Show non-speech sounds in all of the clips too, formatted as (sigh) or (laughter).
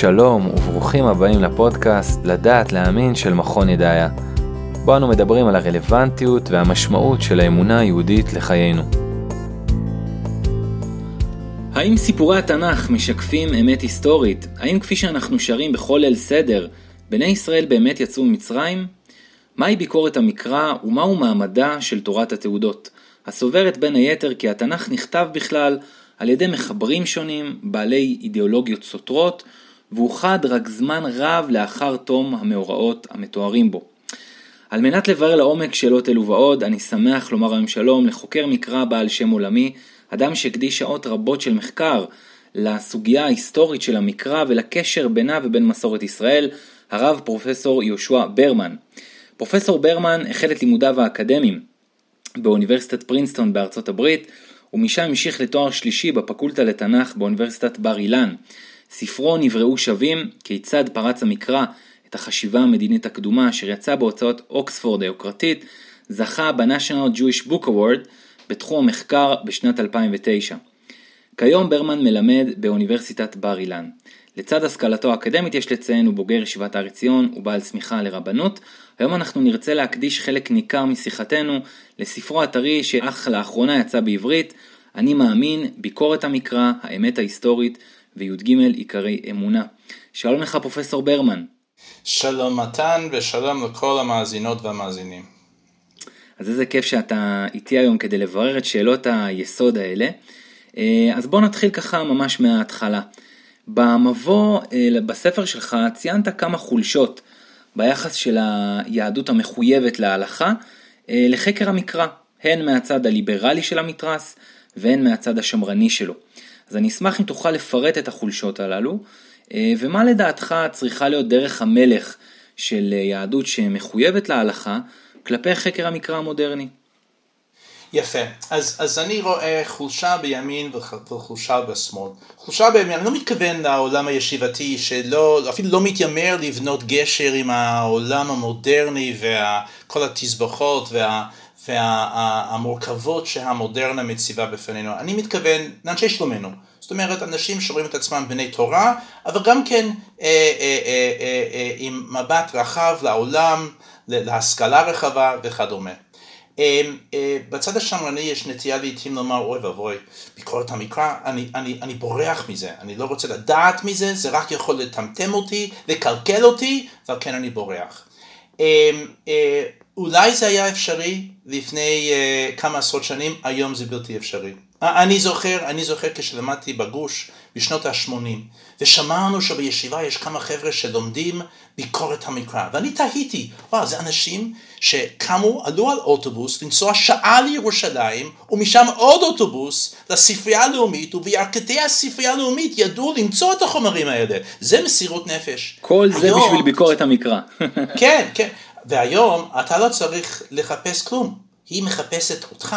שלום וברוכים הבאים לפודקאסט לדעת להאמין של מכון ידעיה. בו אנו מדברים על הרלוונטיות והמשמעות של האמונה היהודית לחיינו. האם סיפורי התנ"ך משקפים אמת היסטורית? האם כפי שאנחנו שרים בכל ליל סדר, בני ישראל באמת יצאו ממצרים? מהי ביקורת המקרא ומהו מעמדה של תורת התעודות? הסוברת בין היתר כי התנ"ך נכתב בכלל על ידי מחברים שונים, בעלי אידיאולוגיות סותרות, ואוחד רק זמן רב לאחר תום המאורעות המתוארים בו. על מנת לברר לעומק שאלות אלו ועוד, אני שמח לומר היום שלום לחוקר מקרא בעל שם עולמי, אדם שהקדיש שעות רבות של מחקר לסוגיה ההיסטורית של המקרא ולקשר בינה ובין מסורת ישראל, הרב פרופסור יהושע ברמן. פרופסור ברמן החל את לימודיו האקדמיים באוניברסיטת פרינסטון בארצות הברית, ומשם המשיך לתואר שלישי בפקולטה לתנ"ך באוניברסיטת בר אילן. ספרו נבראו שווים, כיצד פרץ המקרא את החשיבה המדינית הקדומה, אשר יצא בהוצאות אוקספורד היוקרתית, זכה ב-National Jewish Book Award בתחום המחקר בשנת 2009. כיום ברמן מלמד באוניברסיטת בר אילן. לצד השכלתו האקדמית יש לציין הוא בוגר ישיבת הר עציון ובעל צמיחה לרבנות. היום אנחנו נרצה להקדיש חלק ניכר משיחתנו לספרו הטרי שאך לאחרונה יצא בעברית, אני מאמין, ביקורת המקרא, האמת ההיסטורית וי"ג עיקרי אמונה. שלום לך פרופסור ברמן. שלום מתן ושלום לכל המאזינות והמאזינים. אז איזה כיף שאתה איתי היום כדי לברר את שאלות היסוד האלה. אה, אז בוא נתחיל ככה ממש מההתחלה. במבוא אה, בספר שלך ציינת כמה חולשות ביחס של היהדות המחויבת להלכה אה, לחקר המקרא, הן מהצד הליברלי של המתרס והן מהצד השמרני שלו. אז אני אשמח אם תוכל לפרט את החולשות הללו, אה, ומה לדעתך צריכה להיות דרך המלך של יהדות שמחויבת להלכה כלפי חקר המקרא המודרני. יפה, אז, אז אני רואה חולשה בימין וחולשה בשמאל. חולשה בימין, אני לא מתכוון לעולם הישיבתי שלא, אפילו לא מתיימר לבנות גשר עם העולם המודרני וכל התסבוכות וה, והמורכבות שהמודרנה מציבה בפנינו. אני מתכוון לאנשי שלומנו. זאת אומרת, אנשים שרואים את עצמם בני תורה, אבל גם כן אה, אה, אה, אה, אה, עם מבט רחב לעולם, להשכלה רחבה וכדומה. אמ, אה, בצד השמרני יש נטייה לעיתים לומר אוי ואבוי, ביקורת המקרא, אני, אני, אני בורח מזה, אני לא רוצה לדעת מזה, זה רק יכול לטמטם אותי, לקלקל אותי, ועל כן אני בורח. אה, אולי זה היה אפשרי לפני אה, כמה עשרות שנים, היום זה בלתי אפשרי. אני זוכר, אני זוכר כשלמדתי בגוש בשנות ה-80, ושמענו שבישיבה יש כמה חבר'ה שלומדים ביקורת המקרא, ואני תהיתי, וואו, זה אנשים שקמו, עלו על אוטובוס, לנסוע שעה לירושלים, ומשם עוד אוטובוס לספרייה הלאומית, ובירכתי הספרייה הלאומית ידעו למצוא את החומרים האלה. זה מסירות נפש. כל זה היום, בשביל ביקורת המקרא. כן, כן. והיום אתה לא צריך לחפש כלום, היא מחפשת אותך.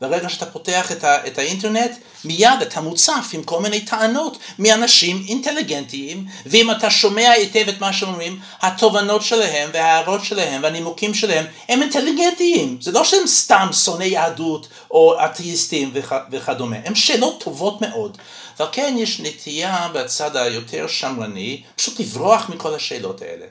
ברגע שאתה פותח את, ה, את האינטרנט, מיד אתה מוצף עם כל מיני טענות מאנשים אינטליגנטיים, ואם אתה שומע היטב את מה שאומרים, התובנות שלהם וההערות שלהם והנימוקים שלהם הם אינטליגנטיים. זה לא שהם סתם שונאי יהדות או אתאיסטים וכ, וכדומה, הם שאלות טובות מאוד. ועל כן יש נטייה בצד היותר שמרני פשוט לברוח מכל השאלות האלה.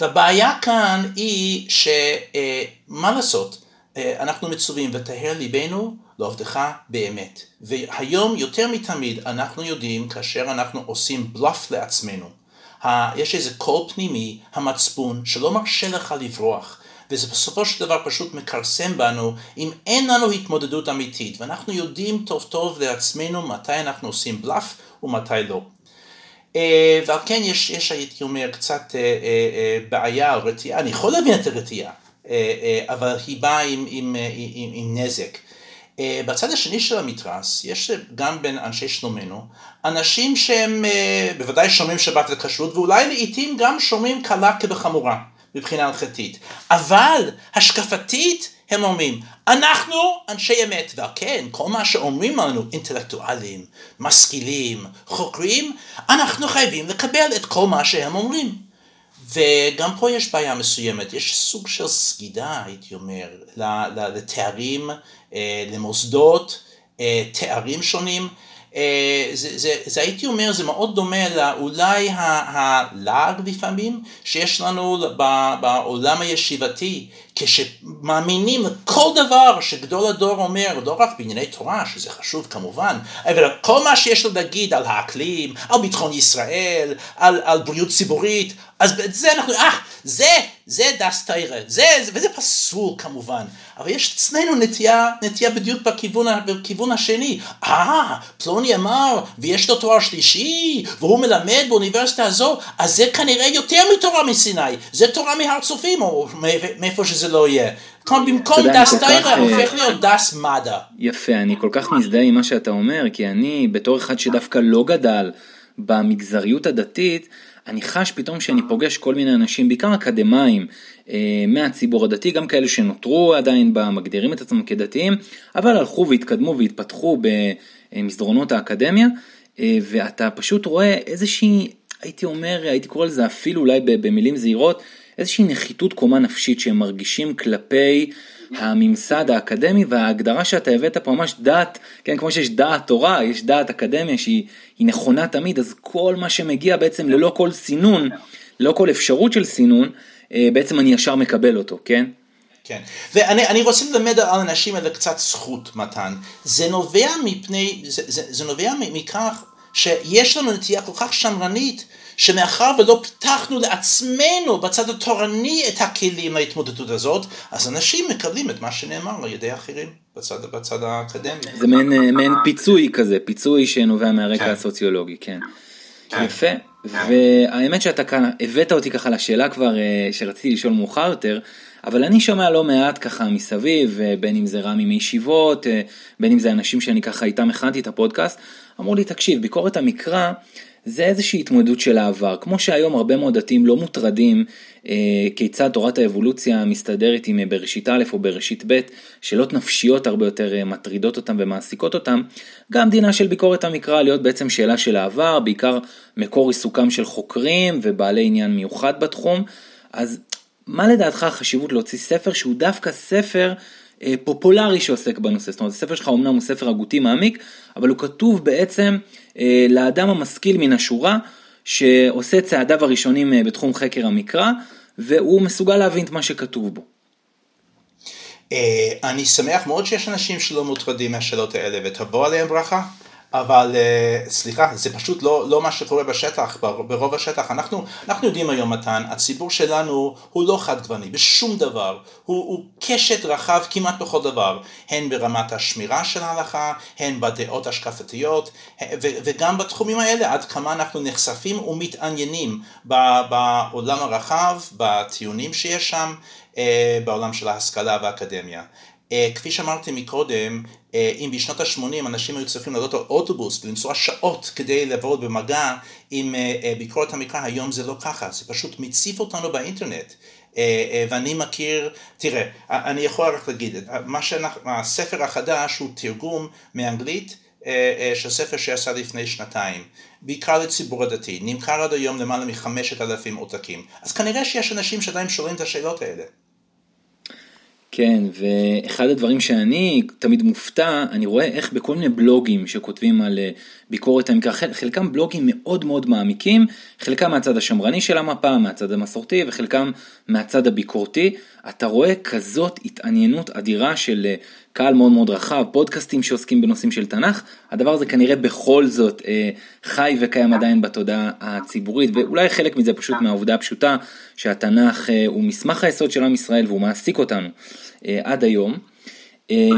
והבעיה כאן היא שמה אה, לעשות? אה, אנחנו מצווים ותהר ליבנו לעובדך באמת. והיום יותר מתמיד אנחנו יודעים כאשר אנחנו עושים בלוף לעצמנו. יש איזה קול פנימי, המצפון, שלא מרשה לך לברוח. וזה בסופו של דבר פשוט מכרסם בנו אם אין לנו התמודדות אמיתית. ואנחנו יודעים טוב טוב לעצמנו מתי אנחנו עושים בלוף ומתי לא. אה, ועל כן יש, יש הייתי אומר, קצת אה, בעיה או רתיעה, אני יכול להבין את הרתיעה. אה, אה, אבל היא באה עם, עם, אה, עם, עם נזק. בצד השני של המתרס, יש גם בין אנשי שלומנו, אנשים שהם בוודאי שומרים שבת וכשרות, ואולי לעיתים גם שומרים קלה כבחמורה מבחינה הלכתית. אבל השקפתית הם אומרים, אנחנו אנשי אמת, ועל כן, כל מה שאומרים לנו אינטלקטואלים, משכילים, חוקרים, אנחנו חייבים לקבל את כל מה שהם אומרים. וגם פה יש בעיה מסוימת, יש סוג של סגידה, הייתי אומר, לתארים, אה, למוסדות, אה, תארים שונים. אה, זה, זה, זה הייתי אומר, זה מאוד דומה לאולי הלעג לפעמים שיש לנו בעולם הישיבתי, כשמאמינים לכל דבר שגדול הדור אומר, לא רק בענייני תורה, שזה חשוב כמובן, אבל כל מה שיש לו להגיד על האקלים, על ביטחון ישראל, על, על בריאות ציבורית, אז זה אנחנו, אה, זה, זה דס תיירה, זה, זה, וזה פסול כמובן, אבל יש אצלנו נטייה, נטייה בדיוק בכיוון, בכיוון השני, אה, פלוני אמר, ויש לו תואר שלישי, והוא מלמד באוניברסיטה הזו, אז זה כנראה יותר מתורה מסיני, זה תורה מהר צופים, או מאיפה שזה לא יהיה. במקום דס תיירה אה, הופך להיות דס מדע. יפה, אני כל כך מזדהה עם מה שאתה אומר, כי אני, בתור אחד שדווקא לא גדל במגזריות הדתית, אני חש פתאום שאני פוגש כל מיני אנשים, בעיקר אקדמאים, אה, מהציבור הדתי, גם כאלה שנותרו עדיין מגדירים את עצמם כדתיים, אבל הלכו והתקדמו והתפתחו במסדרונות האקדמיה, אה, ואתה פשוט רואה איזושהי, הייתי אומר, הייתי קורא לזה אפילו אולי במילים זהירות, איזושהי נחיתות קומה נפשית שהם מרגישים כלפי הממסד האקדמי וההגדרה שאתה הבאת פה ממש דת, כן, כמו שיש דעת תורה, יש דעת אקדמיה שהיא נכונה תמיד, אז כל מה שמגיע בעצם ללא כל סינון, ללא כל אפשרות של סינון, אה, בעצם אני ישר מקבל אותו, כן? כן, ואני רוצה ללמד על האנשים האלה קצת זכות מתן. זה נובע מפני, זה, זה, זה נובע מכך שיש לנו נטייה כל כך שמרנית שמאחר ולא פיתחנו לעצמנו בצד התורני את הכלים להתמודדות הזאת, אז אנשים מקבלים את מה שנאמר על ידי אחרים בצד, בצד האקדמי. זה מעין, אה, מעין פיצוי כזה, פיצוי שנובע מהרקע כן. הסוציולוגי, כן. כן. יפה, והאמת שאתה כאן הבאת אותי ככה לשאלה כבר אה, שרציתי לשאול מאוחר יותר, אבל אני שומע לא מעט ככה מסביב, אה, בין אם זה רמי מישיבות, בין אם זה אנשים שאני ככה איתם הכנתי את הפודקאסט, אמרו לי, תקשיב, ביקורת המקרא זה איזושהי התמודדות של העבר. כמו שהיום הרבה מאוד דתיים לא מוטרדים אה, כיצד תורת האבולוציה מסתדרת עם אה, בראשית א' או בראשית ב', שאלות נפשיות הרבה יותר אה, מטרידות אותם ומעסיקות אותם, גם דינה של ביקורת המקרא להיות בעצם שאלה של העבר, בעיקר מקור עיסוקם של חוקרים ובעלי עניין מיוחד בתחום. אז מה לדעתך החשיבות להוציא ספר שהוא דווקא ספר אה, פופולרי שעוסק בנושא, זאת אומרת הספר שלך אמנם הוא ספר הגותי מעמיק, אבל הוא כתוב בעצם לאדם המשכיל מן השורה, שעושה צעדיו הראשונים אה, בתחום חקר המקרא, והוא מסוגל להבין את מה שכתוב בו. אני שמח מאוד שיש אנשים שלא מוטרדים מהשאלות האלה ותבוא עליהם ברכה. אבל uh, סליחה, זה פשוט לא, לא מה שקורה בשטח, ברוב השטח. אנחנו, אנחנו יודעים היום, מתן, הציבור שלנו הוא לא חד גווני בשום דבר, הוא, הוא קשת רחב כמעט בכל דבר, הן ברמת השמירה של ההלכה, הן בדעות השקפתיות, ו, וגם בתחומים האלה, עד כמה אנחנו נחשפים ומתעניינים בעולם הרחב, בטיעונים שיש שם, uh, בעולם של ההשכלה והאקדמיה. כפי שאמרתי מקודם, אם בשנות ה-80 אנשים היו צריכים לעלות על אוטובוס ולנסוע שעות כדי לעבוד במגע עם uh, uh, ביקורת המקרא, היום זה לא ככה, זה פשוט מציף אותנו באינטרנט. ואני מכיר, תראה, אני יכול רק להגיד, מה שאנחנו, הספר החדש הוא תרגום מאנגלית של ספר שיצא לפני שנתיים, בעיקר לציבור הדתי, נמכר עד היום למעלה מחמשת אלפים עותקים, אז כנראה שיש אנשים שעדיין שואלים את השאלות האלה. כן, ואחד הדברים שאני תמיד מופתע, אני רואה איך בכל מיני בלוגים שכותבים על אה, ביקורת המקרא, חלקם בלוגים מאוד מאוד מעמיקים, חלקם מהצד השמרני של המפה, מהצד המסורתי, וחלקם מהצד הביקורתי, אתה רואה כזאת התעניינות אדירה של אה, קהל מאוד מאוד רחב, פודקאסטים שעוסקים בנושאים של תנ"ך, הדבר הזה כנראה בכל זאת אה, חי וקיים עדיין בתודעה הציבורית, ואולי חלק מזה פשוט מהעובדה הפשוטה שהתנ"ך אה, הוא מסמך היסוד של עם ישראל והוא מעסיק אותנו אה, עד היום. אה,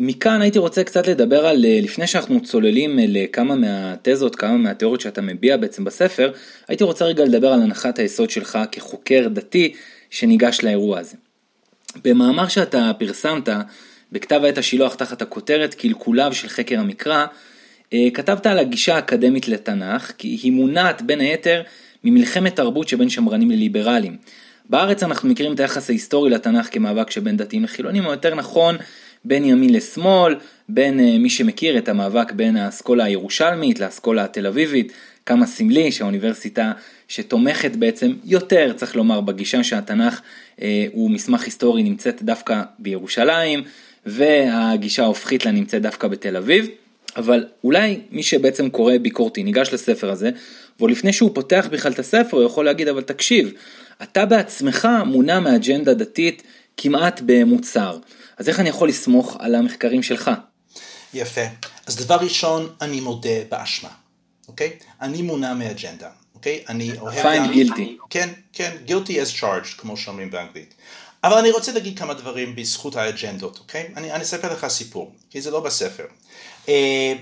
מכאן הייתי רוצה קצת לדבר על, אה, לפני שאנחנו צוללים אה, לכמה מהתזות, כמה מהתיאוריות שאתה מביע בעצם בספר, הייתי רוצה רגע לדבר על הנחת היסוד שלך כחוקר דתי שניגש לאירוע הזה. במאמר שאתה פרסמת, בכתב העת השילוח תחת הכותרת קלקוליו של חקר המקרא, אה, כתבת על הגישה האקדמית לתנ"ך, כי היא מונעת בין היתר ממלחמת תרבות שבין שמרנים לליברלים. בארץ אנחנו מכירים את היחס ההיסטורי לתנ"ך כמאבק שבין דתיים לחילונים, או יותר נכון, בין ימין לשמאל, בין uh, מי שמכיר את המאבק בין האסכולה הירושלמית לאסכולה התל אביבית, כמה סמלי שהאוניברסיטה שתומכת בעצם יותר, צריך לומר, בגישה שהתנ"ך uh, הוא מסמך היסטורי נמצאת דווקא בירושלים, והגישה ההופכית לה נמצאת דווקא בתל אביב. אבל אולי מי שבעצם קורא ביקורתי ניגש לספר הזה, ולפני שהוא פותח בכלל את הספר הוא יכול להגיד אבל תקשיב, אתה בעצמך מונע מאג'נדה דתית כמעט במוצר, אז איך אני יכול לסמוך על המחקרים שלך? יפה. אז דבר ראשון, אני מודה באשמה, אוקיי? אני מונע מאג'נדה, אוקיי? אני אוהב... find guilty. כן, כן, guilty as charged, כמו שאומרים באנגלית. אבל אני רוצה להגיד כמה דברים בזכות האג'נדות, אוקיי? אני, אני אספר לך סיפור, כי זה לא בספר. Uh,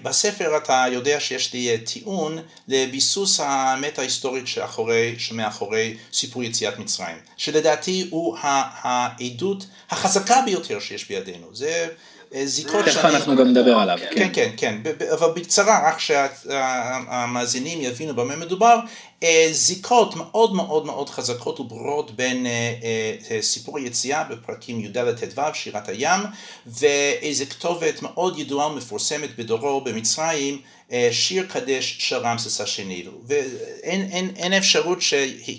בספר אתה יודע שיש לי uh, טיעון לביסוס האמת ההיסטורית שאחורי, שמאחורי סיפור יציאת מצרים, שלדעתי הוא העדות החזקה ביותר שיש בידינו. זה אה, זיקות שאני... תכף אנחנו גם נדבר עליו. כן, כן, כן, כן. אבל בקצרה, רק שהמאזינים יבינו במה מדובר, אה, זיקות מאוד מאוד מאוד חזקות וברורות בין אה, סיפור היציאה בפרקים י"ד-ט"ו, שירת הים, ואיזה כתובת מאוד ידועה ומפורסמת בדורו במצרים, שיר קדש של רמסס השני, ואין אין, אין אפשרות ש,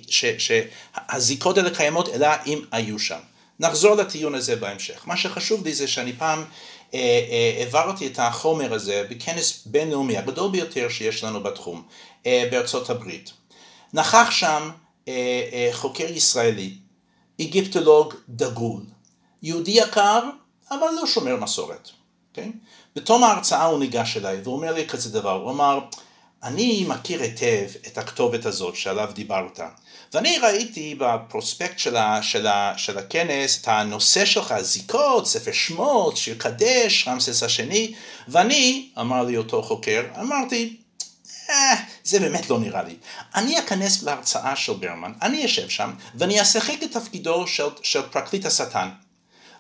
ש, שהזיקות האלה קיימות אלא אם היו שם. נחזור לטיעון הזה בהמשך. מה שחשוב לי זה שאני פעם אה, אה, העברתי את החומר הזה בכנס בינלאומי הגדול ביותר שיש לנו בתחום אה, בארצות הברית. נכח שם חוקר ישראלי, אגיפטולוג דגול, יהודי יקר אבל לא שומר מסורת. Okay? אוקיי? בתום ההרצאה הוא ניגש אליי והוא אומר לי כזה דבר, הוא אמר אני מכיר היטב את הכתובת הזאת שעליו דיברת ואני ראיתי בפרוספקט של, ה, של, ה, של הכנס את הנושא שלך, זיקות, ספר שמות, שיר קדש, רמסס השני, ואני, אמר לי אותו חוקר, אמרתי, אה, זה באמת לא נראה לי. אני אכנס להרצאה של ברמן, אני אשב שם, ואני אשחק את תפקידו של, של פרקליט השטן.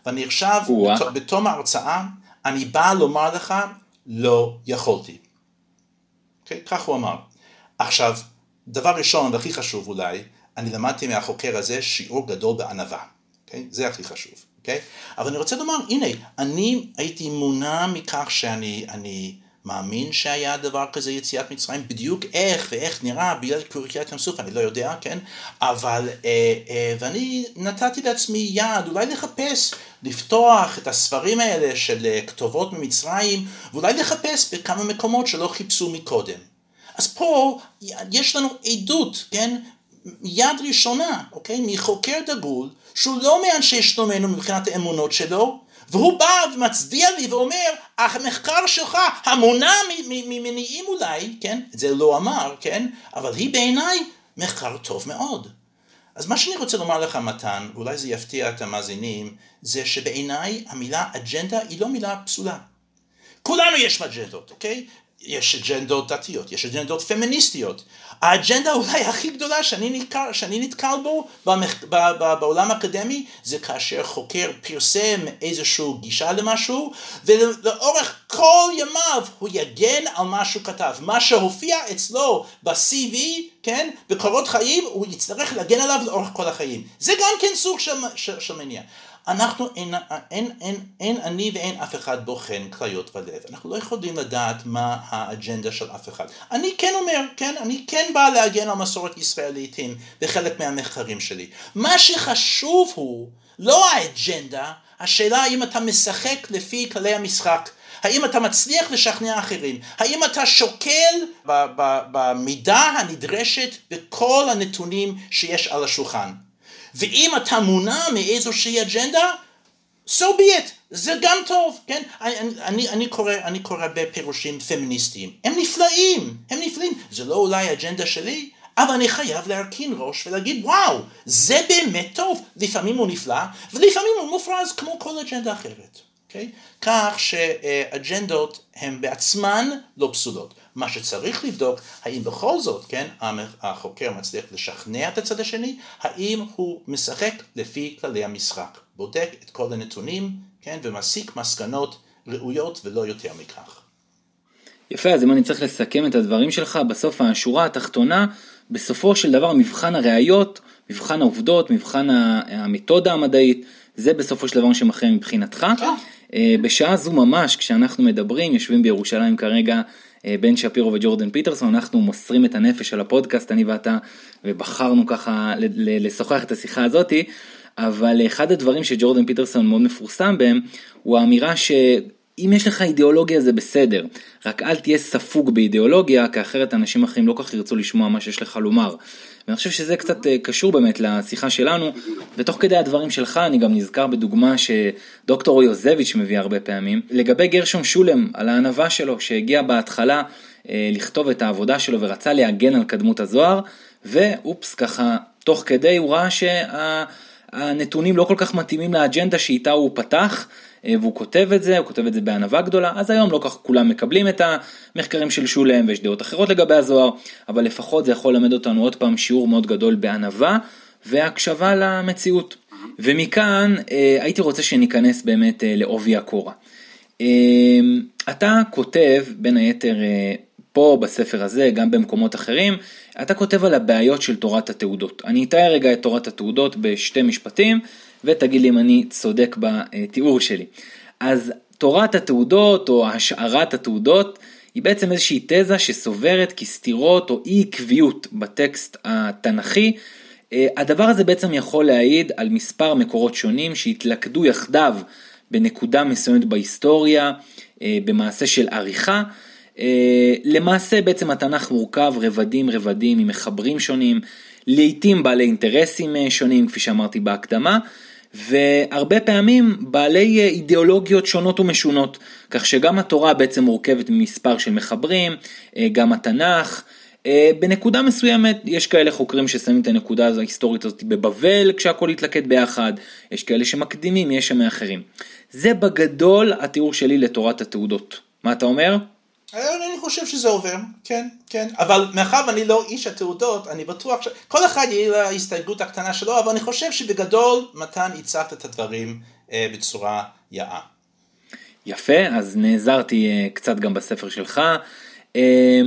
ואני עכשיו, בת, בתום ההרצאה, אני בא לומר לך, לא יכולתי. Okay, אוקיי? כך הוא אמר. עכשיו, דבר ראשון והכי חשוב אולי, אני למדתי מהחוקר הזה שיעור גדול בענווה, okay? אוקיי? זה הכי חשוב, okay? אוקיי? אבל אני רוצה לומר, הנה, אני הייתי מונע מכך שאני אני מאמין שהיה דבר כזה יציאת מצרים, בדיוק איך ואיך נראה בגלל קריאת ים סוף, אני לא יודע, כן? אבל, אה, אה, ואני נתתי לעצמי יד, אולי לחפש, לפתוח את הספרים האלה של אה, כתובות ממצרים, ואולי לחפש בכמה מקומות שלא חיפשו מקודם. אז פה יש לנו עדות, כן, יד ראשונה, אוקיי? מחוקר דגול, שהוא לא מאנשי שלומנו מבחינת האמונות שלו, והוא בא ומצדיע לי ואומר, המחקר שלך המונע ממניעים אולי, כן? את זה לא אמר, כן? אבל היא בעיניי מחקר טוב מאוד. אז מה שאני רוצה לומר לך מתן, ואולי זה יפתיע את המאזינים, זה שבעיניי המילה אג'נדה היא לא מילה פסולה. כולנו יש אג'נדות, אוקיי? יש אג'נדות דתיות, יש אג'נדות פמיניסטיות. האג'נדה אולי הכי גדולה שאני נתקל, שאני נתקל בו במח, ב, ב, בעולם האקדמי זה כאשר חוקר פרסם איזושהי גישה למשהו ולאורך כל ימיו הוא יגן על מה שהוא כתב. מה שהופיע אצלו ב-CV, כן, בקורות חיים, הוא יצטרך להגן עליו לאורך כל החיים. זה גם כן סוג של, של, של מניע. אנחנו, אין, אין, אין, אין אני ואין אף אחד בוחן כליות ולב. אנחנו לא יכולים לדעת מה האג'נדה של אף אחד. אני כן אומר, כן, אני כן בא להגן על מסורת ישראל לעיתים בחלק מהמחקרים שלי. מה שחשוב הוא לא האג'נדה, השאלה האם אתה משחק לפי כללי המשחק. האם אתה מצליח לשכנע אחרים? האם אתה שוקל במידה הנדרשת בכל הנתונים שיש על השולחן? ואם אתה מונע מאיזושהי אג'נדה, so be it, זה גם טוב, כן? אני, אני, אני, קורא, אני קורא בפירושים פמיניסטיים, הם נפלאים, הם נפלאים, זה לא אולי אג'נדה שלי, אבל אני חייב להרכין ראש ולהגיד וואו, זה באמת טוב, לפעמים הוא נפלא, ולפעמים הוא מופרז כמו כל אג'נדה אחרת, אוקיי? Okay? כך שאג'נדות הן בעצמן לא פסולות. מה שצריך לבדוק, האם בכל זאת, כן, החוקר מצליח לשכנע את הצד השני, האם הוא משחק לפי כללי המשחק, בודק את כל הנתונים, כן, ומסיק מסקנות ראויות ולא יותר מכך. יפה, אז אם אני צריך לסכם את הדברים שלך, בסוף השורה התחתונה, בסופו של דבר מבחן הראיות, מבחן העובדות, מבחן המתודה המדעית, זה בסופו של דבר מה שמכריע מבחינתך. כן. אה, בשעה זו ממש, כשאנחנו מדברים, יושבים בירושלים כרגע בן שפירו וג'ורדן פיטרסון, אנחנו מוסרים את הנפש על הפודקאסט, אני ואתה, ובחרנו ככה לשוחח את השיחה הזאתי, אבל אחד הדברים שג'ורדן פיטרסון מאוד מפורסם בהם, הוא האמירה ש... אם יש לך אידיאולוגיה זה בסדר, רק אל תהיה ספוג באידיאולוגיה, כי אחרת אנשים אחרים לא כך ירצו לשמוע מה שיש לך לומר. ואני חושב שזה קצת אה, קשור באמת לשיחה שלנו, ותוך כדי הדברים שלך אני גם נזכר בדוגמה שדוקטור יוזביץ' מביא הרבה פעמים, לגבי גרשום שולם, על הענווה שלו, שהגיע בהתחלה אה, לכתוב את העבודה שלו ורצה להגן על קדמות הזוהר, ואופס, ככה, תוך כדי הוא ראה שהנתונים לא כל כך מתאימים לאג'נדה שאיתה הוא פתח. אה, והוא כותב את זה, הוא כותב את זה בענווה גדולה, אז היום לא כך כולם מקבלים את המחקרים של שולם ויש דעות אחרות לגבי הזוהר, אבל לפחות זה יכול ללמד אותנו עוד פעם שיעור מאוד גדול בענווה והקשבה למציאות. ומכאן אה, הייתי רוצה שניכנס באמת אה, לעובי הקורה. אתה כותב בין היתר פה בספר הזה, גם במקומות אחרים, אתה כותב על הבעיות של תורת התעודות. אני אתאר רגע את תורת התעודות בשתי משפטים, ותגיד לי אם אני צודק בתיאור שלי. אז תורת התעודות או השערת התעודות היא בעצם איזושהי תזה שסוברת כי סתירות או אי עקביות בטקסט התנ"כי, הדבר הזה בעצם יכול להעיד על מספר מקורות שונים שהתלכדו יחדיו בנקודה מסוימת בהיסטוריה, במעשה של עריכה. למעשה בעצם התנ"ך מורכב רבדים רבדים עם מחברים שונים, לעיתים בעלי אינטרסים שונים כפי שאמרתי בהקדמה, והרבה פעמים בעלי אידיאולוגיות שונות ומשונות, כך שגם התורה בעצם מורכבת ממספר של מחברים, אה, גם התנ"ך. אה, בנקודה מסוימת יש כאלה חוקרים ששמים את הנקודה ההיסטורית הזאת בבבל כשהכל התלכד ביחד, יש כאלה שמקדימים, יש שם אחרים. זה בגדול התיאור שלי לתורת התעודות. מה אתה אומר? אני חושב שזה עובר, כן, כן, אבל מאחר ואני לא איש התעודות, אני בטוח שכל אחד יהיה לה הסתייגות הקטנה שלו, אבל אני חושב שבגדול מתן הצגת את הדברים אה, בצורה יאה. יפה, אז נעזרתי אה, קצת גם בספר שלך. אה,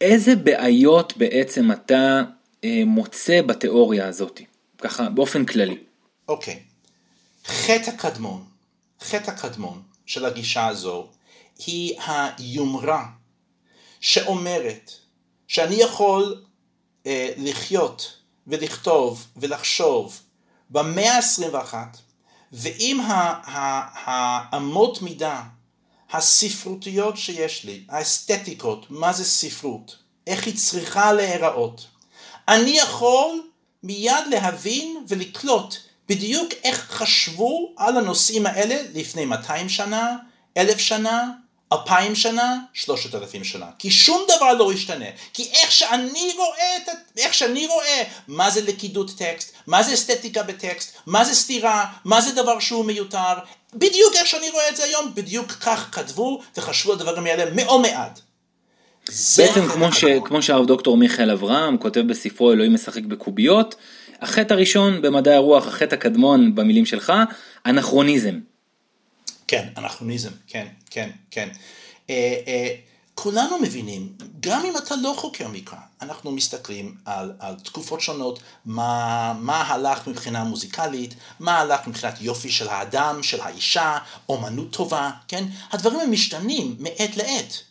איזה בעיות בעצם אתה אה, מוצא בתיאוריה הזאת, ככה באופן כללי? אוקיי, חטא הקדמון, חטא הקדמון של הגישה הזו היא היומרה שאומרת שאני יכול אה, לחיות ולכתוב ולחשוב במאה ה-21 ועם האמות מידה הספרותיות שיש לי, האסתטיקות, מה זה ספרות, איך היא צריכה להיראות, אני יכול מיד להבין ולקלוט בדיוק איך חשבו על הנושאים האלה לפני 200 שנה, אלף שנה, אלפיים שנה, שלושת אלפים שנה. כי שום דבר לא ישתנה. כי איך שאני רואה, את, איך שאני רואה מה זה לכידות טקסט, מה זה אסתטיקה בטקסט, מה זה סתירה, מה זה דבר שהוא מיותר, בדיוק איך שאני רואה את זה היום, בדיוק כך כתבו וחשבו על הדברים האלה מעט. בעצם כמו, ש, כמו שהרב דוקטור מיכאל אברהם כותב בספרו אלוהים משחק בקוביות, החטא הראשון במדעי הרוח, החטא הקדמון במילים שלך, אנכרוניזם. כן, אנכרוניזם, כן, כן, כן. אה, אה, כולנו מבינים, גם אם אתה לא חוקר מקרא, אנחנו מסתכלים על, על תקופות שונות, מה, מה הלך מבחינה מוזיקלית, מה הלך מבחינת יופי של האדם, של האישה, אומנות טובה, כן? הדברים הם משתנים מעת לעת.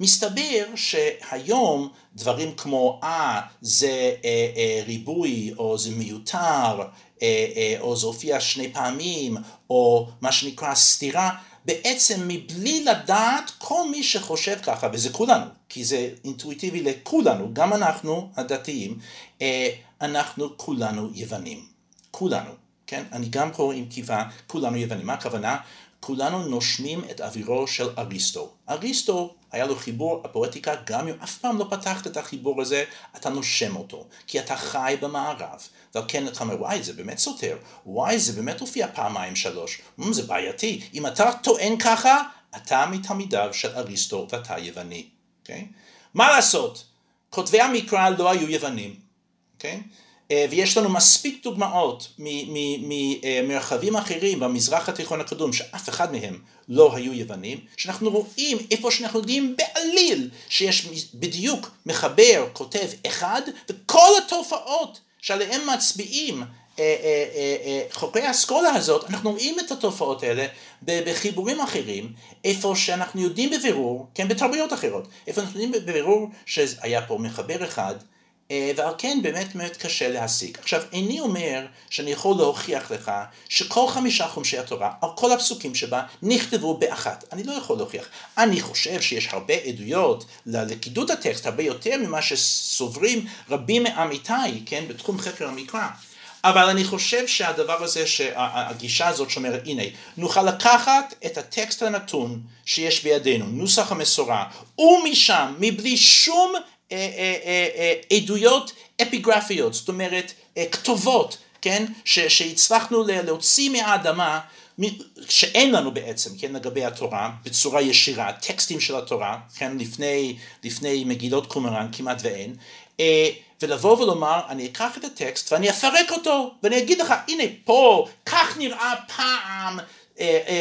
מסתבר שהיום דברים כמו אה זה אה, אה, ריבוי או זה מיותר אה, אה, או זה הופיע שני פעמים או מה שנקרא סתירה בעצם מבלי לדעת כל מי שחושב ככה וזה כולנו כי זה אינטואיטיבי לכולנו גם אנחנו הדתיים אה, אנחנו כולנו יוונים. כולנו כן? אני גם פה עם כיפה כולנו יוונים. מה הכוונה? כולנו נושמים את אווירו של אריסטו. אריסטו היה לו חיבור הפואטיקה, גם אם אף פעם לא פתחת את החיבור הזה, אתה נושם אותו, כי אתה חי במערב. ועל כן אתה אומר, וואי, זה באמת סותר, וואי, זה באמת הופיע פעמיים שלוש, mm, זה בעייתי. אם אתה טוען ככה, אתה מתלמידיו של אריסטו ואתה יווני. Okay? אוקיי? מה לעשות? כותבי המקרא לא היו יוונים. Okay? אה, ויש לנו מספיק דוגמאות ממרחבים אחרים במזרח התיכון הקדום שאף אחד מהם לא היו יוונים, שאנחנו רואים איפה שאנחנו יודעים בעליל שיש בדיוק מחבר, כותב אחד, וכל התופעות שעליהן מצביעים אה, אה, חוקרי האסכולה הזאת, אנחנו רואים את התופעות האלה בחיבורים אחרים, איפה שאנחנו יודעים בבירור, כן, בתרבויות אחרות, איפה אנחנו יודעים בבירור שהיה פה מחבר אחד אה, ועל כן באמת באמת קשה להשיג. עכשיו, איני אומר שאני יכול להוכיח לך שכל חמישה חומשי התורה, על כל הפסוקים שבה, נכתבו באחת. אני לא יכול להוכיח. אני חושב שיש הרבה עדויות ללכידות הטקסט, הרבה יותר ממה שסוברים רבים מעמיתיי, כן, בתחום חקר המקרא. אבל אני חושב שהדבר הזה, שהגישה הזאת שאומרת, הנה, נוכל לקחת את הטקסט הנתון שיש בידינו, נוסח המסורה, ומשם, מבלי שום אה, אה, אה, עדויות אפיגרפיות, זאת אומרת כתובות, כן, ש, שהצלחנו להוציא מהאדמה, שאין לנו בעצם, כן, לגבי התורה, בצורה ישירה, טקסטים של התורה, כן, לפני, לפני מגילות קומראן כמעט ואין, ולבוא ולומר, אני אקח את הטקסט ואני אפרק אותו, ואני אגיד לך, הנה פה, כך נראה פעם אה, אה,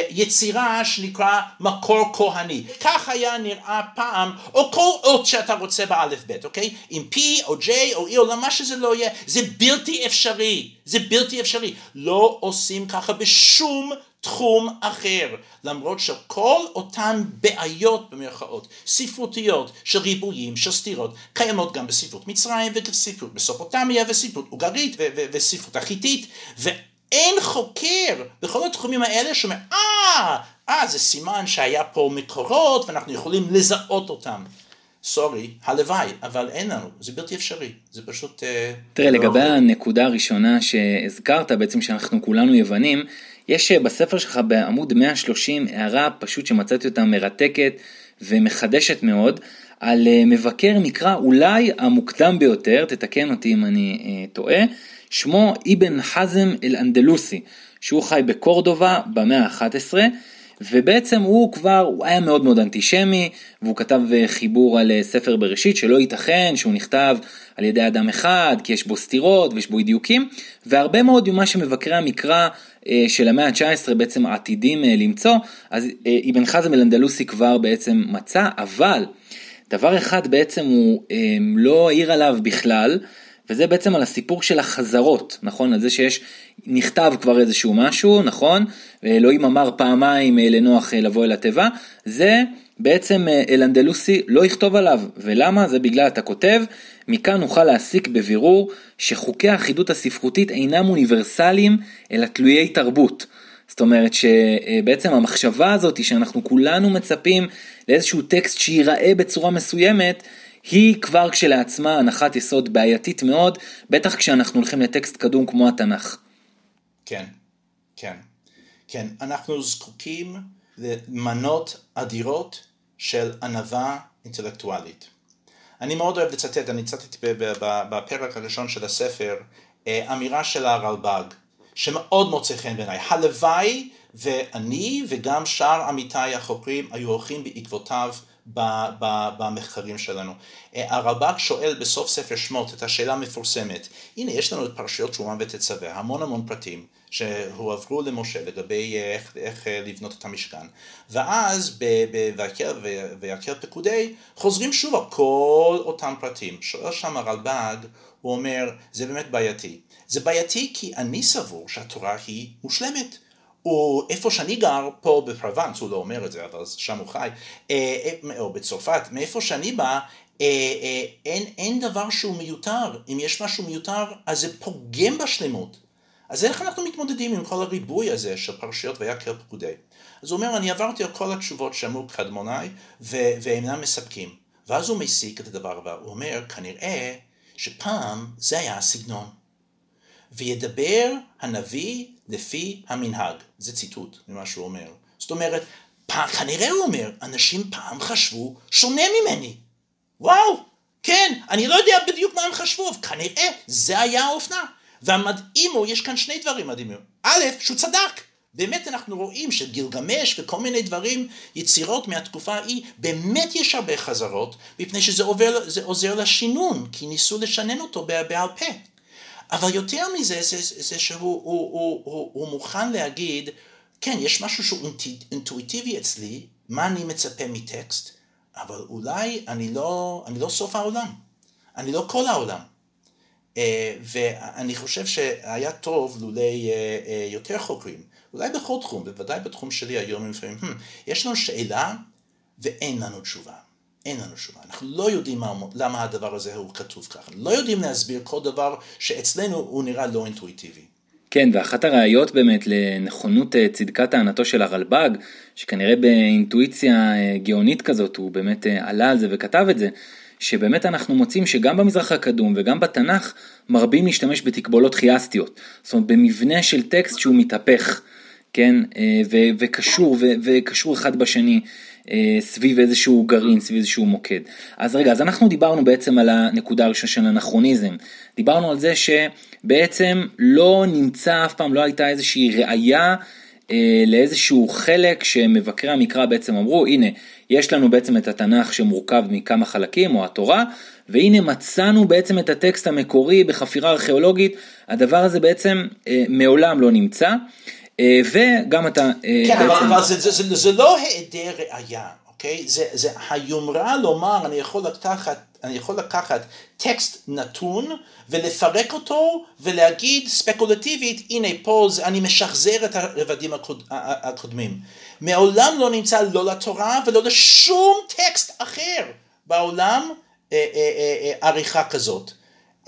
יצירה שנקרא מקור כהני. כך היה נראה פעם, או כל אות שאתה רוצה באלף בית, אוקיי? עם P או J או E או מה שזה לא יהיה, זה בלתי אפשרי, זה בלתי אפשרי. לא עושים ככה בשום תחום אחר, למרות שכל אותן בעיות במרכאות, ספרותיות של ריבועים, של סתירות, קיימות גם בספרות מצרים ובספרות מסופוטמיה וספרות אוגרית וספרות החיתית, אין חוקר בכל התחומים האלה שאומר, אה, אה, זה סימן שהיה פה מקורות ואנחנו יכולים לזהות אותם. סורי, הלוואי, אבל אין לנו, זה בלתי אפשרי, זה פשוט... אה, תראה, לא לגבי הנקודה הראשונה שהזכרת, בעצם שאנחנו כולנו יוונים, יש אה, בספר שלך בעמוד 130 הערה פשוט שמצאתי אותה מרתקת ומחדשת מאוד, על אה, מבקר מקרא אולי המוקדם ביותר, תתקן אותי אם אני טועה, שמו אבן חזם אל-אנדלוסי, שהוא חי בקורדובה במאה ה-11, ובעצם הוא כבר, הוא היה מאוד מאוד אנטישמי, והוא כתב אה, חיבור על אה, ספר בראשית שלא ייתכן שהוא נכתב על ידי אדם אחד, כי יש בו סתירות ויש בו אי-דיוקים, והרבה מאוד ממה שמבקרי המקרא אה, של המאה ה-19 בעצם עתידים למצוא, אז אבן חזם אל-אנדלוסי כבר בעצם מצא, אבל דבר אחד בעצם הוא לא העיר עליו בכלל, וזה בעצם על הסיפור של החזרות, נכון? על זה שיש, נכתב כבר איזשהו משהו, נכון? ואלוהים אמר פעמיים אה, לנוח אה, לבוא אל התיבה, זה בעצם אה, אל-אנדלוסי לא יכתוב עליו, ולמה? זה בגלל אתה כותב, מכאן נוכל להסיק בבירור שחוקי האחידות הספרותית אינם אוניברסליים, אלא תלויי תרבות. זאת אומרת שבעצם המחשבה הזאת שאנחנו כולנו מצפים לאיזשהו טקסט שייראה בצורה מסוימת, היא כבר כשלעצמה הנחת יסוד בעייתית מאוד, בטח כשאנחנו הולכים לטקסט קדום כמו התנ"ך. כן, כן, כן. אנחנו זקוקים למנות אדירות של ענווה אינטלקטואלית. אני מאוד אוהב לצטט, אני צטטתי בפרק הראשון של הספר, אה, אמירה של הרלב"ג, שמאוד מוצא חן בעיניי. הלוואי ואני וגם שאר עמיתיי החוקרים היו הולכים בעקבותיו במחקרים שלנו. אה, הרלב"ג שואל בסוף ספר שמות את השאלה המפורסמת, הנה יש לנו את פרשיות תרומה ותצווה, המון המון פרטים שהועברו למשה לגבי איך, איך אה, לבנות את המשכן, ואז ויקר פקודי חוזרים שוב על כל אותם פרטים, שואל שם הרלב"ג, הוא אומר זה באמת בעייתי, זה בעייתי כי אני סבור שהתורה היא מושלמת או איפה שאני גר, פה בפרובנס, הוא לא אומר את זה, אבל שם הוא חי, אה, אה, או בצרפת, מאיפה שאני בא, אה, אין, אין דבר שהוא מיותר. אם יש משהו מיותר, אז זה פוגם בשלמות. אז איך אנחנו מתמודדים עם כל הריבוי הזה של פרשיות ויקר פקודי? אז הוא אומר, אני עברתי על כל התשובות שאמרו קדמוני, והם אינם מספקים. ואז הוא מסיק את הדבר הבא, הוא אומר, כנראה שפעם זה היה הסגנון. וידבר הנביא לפי המנהג. זה ציטוט ממה שהוא אומר. זאת אומרת, פעם, כנראה הוא אומר, אנשים פעם חשבו שונה ממני. וואו, כן, אני לא יודע בדיוק מה הם חשבו, אבל כנראה זה היה האופנה. והמדהים הוא, יש כאן שני דברים מדהימים. א', שהוא צדק. באמת אנחנו רואים שגילגמש וכל מיני דברים, יצירות מהתקופה ההיא, באמת יש הרבה חזרות, מפני שזה עובר, עוזר לשינון, כי ניסו לשנן אותו בעל פה. אבל יותר מזה, זה, זה, זה שהוא הוא, הוא, הוא, הוא מוכן להגיד, כן, יש משהו שהוא אינטואיטיבי אצלי, מה אני מצפה מטקסט, אבל אולי אני לא, אני לא סוף העולם, אני לא כל העולם. Uh, ואני חושב שהיה טוב לולא uh, uh, יותר חוקרים, אולי בכל תחום, בוודאי בתחום שלי היום, לפעמים, hmm, יש לנו שאלה ואין לנו תשובה. אין לנו תשובה. אנחנו לא יודעים מה, למה הדבר הזה הוא כתוב ככה. לא יודעים להסביר כל דבר שאצלנו הוא נראה לא אינטואיטיבי. כן, ואחת הראיות באמת לנכונות אה, צדקת טענתו של הרלב"ג, שכנראה באינטואיציה אה, גאונית כזאת, הוא באמת אה, עלה על זה וכתב את זה, שבאמת אנחנו מוצאים שגם במזרח הקדום וגם בתנ"ך מרבים להשתמש בתקבולות חייסטיות. זאת אומרת, במבנה של טקסט שהוא מתהפך, כן, וקשור, וקשור אחד בשני. סביב איזשהו גרעין, סביב איזשהו מוקד. אז רגע, אז אנחנו דיברנו בעצם על הנקודה הראשונה של אנכרוניזם. דיברנו על זה שבעצם לא נמצא אף פעם, לא הייתה איזושהי ראייה אה, לאיזשהו חלק שמבקרי המקרא בעצם אמרו, הנה, יש לנו בעצם את התנ"ך שמורכב מכמה חלקים, או התורה, והנה מצאנו בעצם את הטקסט המקורי בחפירה ארכיאולוגית, הדבר הזה בעצם אה, מעולם לא נמצא. אה, וגם אתה... אה, כן. אבל זה, זה, זה, זה לא היעדר ראייה, אוקיי? זה, זה היומרה לומר, אני יכול לקחת, אני יכול לקחת טקסט נתון ולפרק אותו ולהגיד ספקולטיבית, הנה פה זה, אני משחזר את הרבדים הקוד, הקודמים. מעולם לא נמצא לא לתורה ולא לשום טקסט אחר בעולם אה, עריכה כזאת.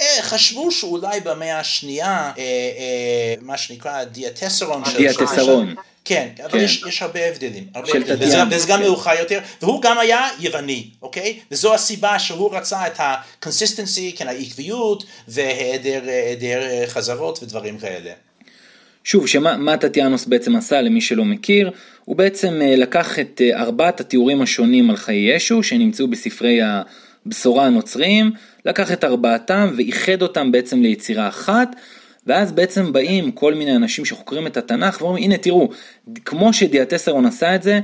אה, חשבו שאולי במאה השנייה, אה, אה, מה שנקרא דיאטסרון של... דיאטסרון. כן, אבל כן. יש, יש הרבה הבדלים, הרבה הבדלים, וזה, וזה גם כן. מאוחר יותר, והוא גם היה יווני, אוקיי? וזו הסיבה שהוא רצה את ה-consistency, כן, העקביות, והיעדר חזרות ודברים כאלה. שוב, שמה טטיאנוס בעצם עשה למי שלא מכיר, הוא בעצם לקח את ארבעת התיאורים השונים על חיי ישו שנמצאו בספרי הבשורה הנוצריים, לקח את ארבעתם ואיחד אותם בעצם ליצירה אחת, ואז בעצם באים כל מיני אנשים שחוקרים את התנ"ך ואומרים הנה תראו, כמו שדיאטסרון עשה את זה,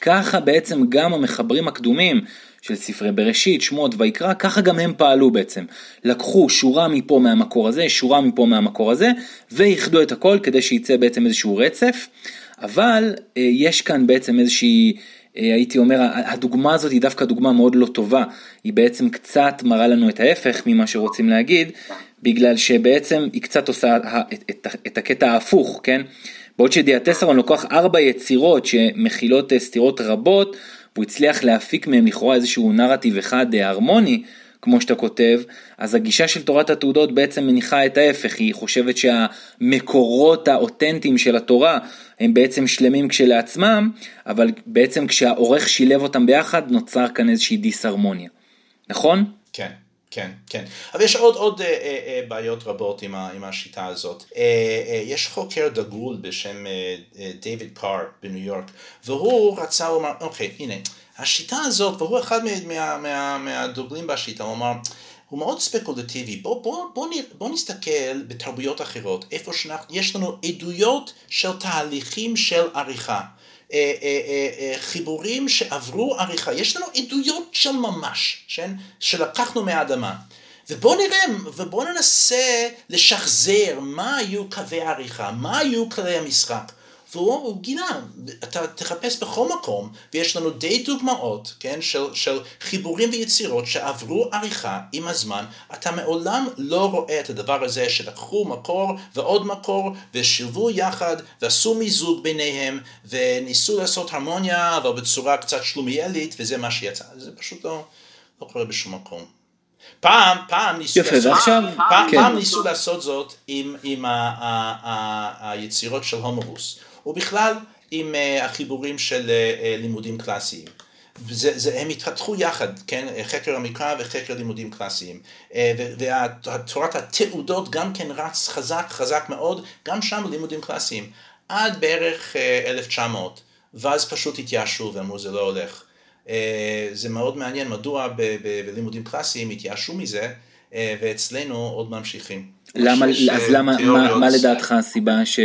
ככה בעצם גם המחברים הקדומים של ספרי בראשית, שמות ויקרא, ככה גם הם פעלו בעצם. לקחו שורה מפה מהמקור הזה, שורה מפה מהמקור הזה, ואיחדו את הכל כדי שייצא בעצם איזשהו רצף, אבל אה, יש כאן בעצם איזושהי הייתי אומר, הדוגמה הזאת היא דווקא דוגמה מאוד לא טובה, היא בעצם קצת מראה לנו את ההפך ממה שרוצים להגיד, בגלל שבעצם היא קצת עושה את, את, את הקטע ההפוך, כן? בעוד שדיאטסרון לוקח ארבע יצירות שמכילות אה, סתירות רבות, והוא הצליח להפיק מהם לכאורה איזשהו נרטיב אחד אה, הרמוני, כמו שאתה כותב, אז הגישה של תורת התעודות בעצם מניחה את ההפך, היא חושבת שהמקורות האותנטיים של התורה הם בעצם שלמים כשלעצמם, אבל בעצם כשהעורך שילב אותם ביחד נוצר כאן איזושהי דיסהרמוניה, נכון? כן. כן, כן. אבל יש עוד, עוד אה, אה, אה, בעיות רבות עם, ה, עם השיטה הזאת. אה, אה, יש חוקר דגול בשם אה, אה, דיוויד קאר בניו יורק, והוא רצה, הוא אמר, אוקיי, הנה, השיטה הזאת, והוא אחד מה, מה, מה, מהדוגלים בשיטה, הוא אמר, הוא מאוד ספקולטיבי, בוא, בוא, בוא, בוא נסתכל בתרבויות אחרות, איפה שיש לנו עדויות של תהליכים של עריכה. אה, אה, אה, חיבורים שעברו עריכה, יש לנו עדויות של ממש, כן? שלקחנו מהאדמה. ובואו נראה, ובואו ננסה לשחזר מה היו קווי העריכה, מה היו כללי המשחק. והוא גילה, אתה תחפש בכל מקום, ויש לנו די דוגמאות, כן, של, של חיבורים ויצירות שעברו עריכה עם הזמן, אתה מעולם לא רואה את הדבר הזה שלקחו מקור ועוד מקור, ושילבו יחד, ועשו מיזוג ביניהם, וניסו לעשות הרמוניה, אבל בצורה קצת שלומיאלית, וזה מה שיצא. זה פשוט לא, לא קורה בשום מקום. פעם, פעם ניסו, יפה, לעשות, ועכשיו, פעם, כן. פעם ניסו לעשות זאת עם, עם ה, ה, ה, היצירות של הומורוס. ובכלל עם uh, החיבורים של uh, לימודים קלאסיים. זה, זה, הם התפתחו יחד, כן, חקר המקרא וחקר לימודים קלאסיים. ותורת התעודות גם כן רץ חזק, חזק מאוד, גם שם לימודים קלאסיים. עד בערך 1900, ואז פשוט התייאשו ואמרו זה לא הולך. זה מאוד מעניין מדוע בלימודים קלאסיים התייאשו מזה, ואצלנו עוד ממשיכים. למה, אז למה, מה, מה לדעתך הסיבה ש...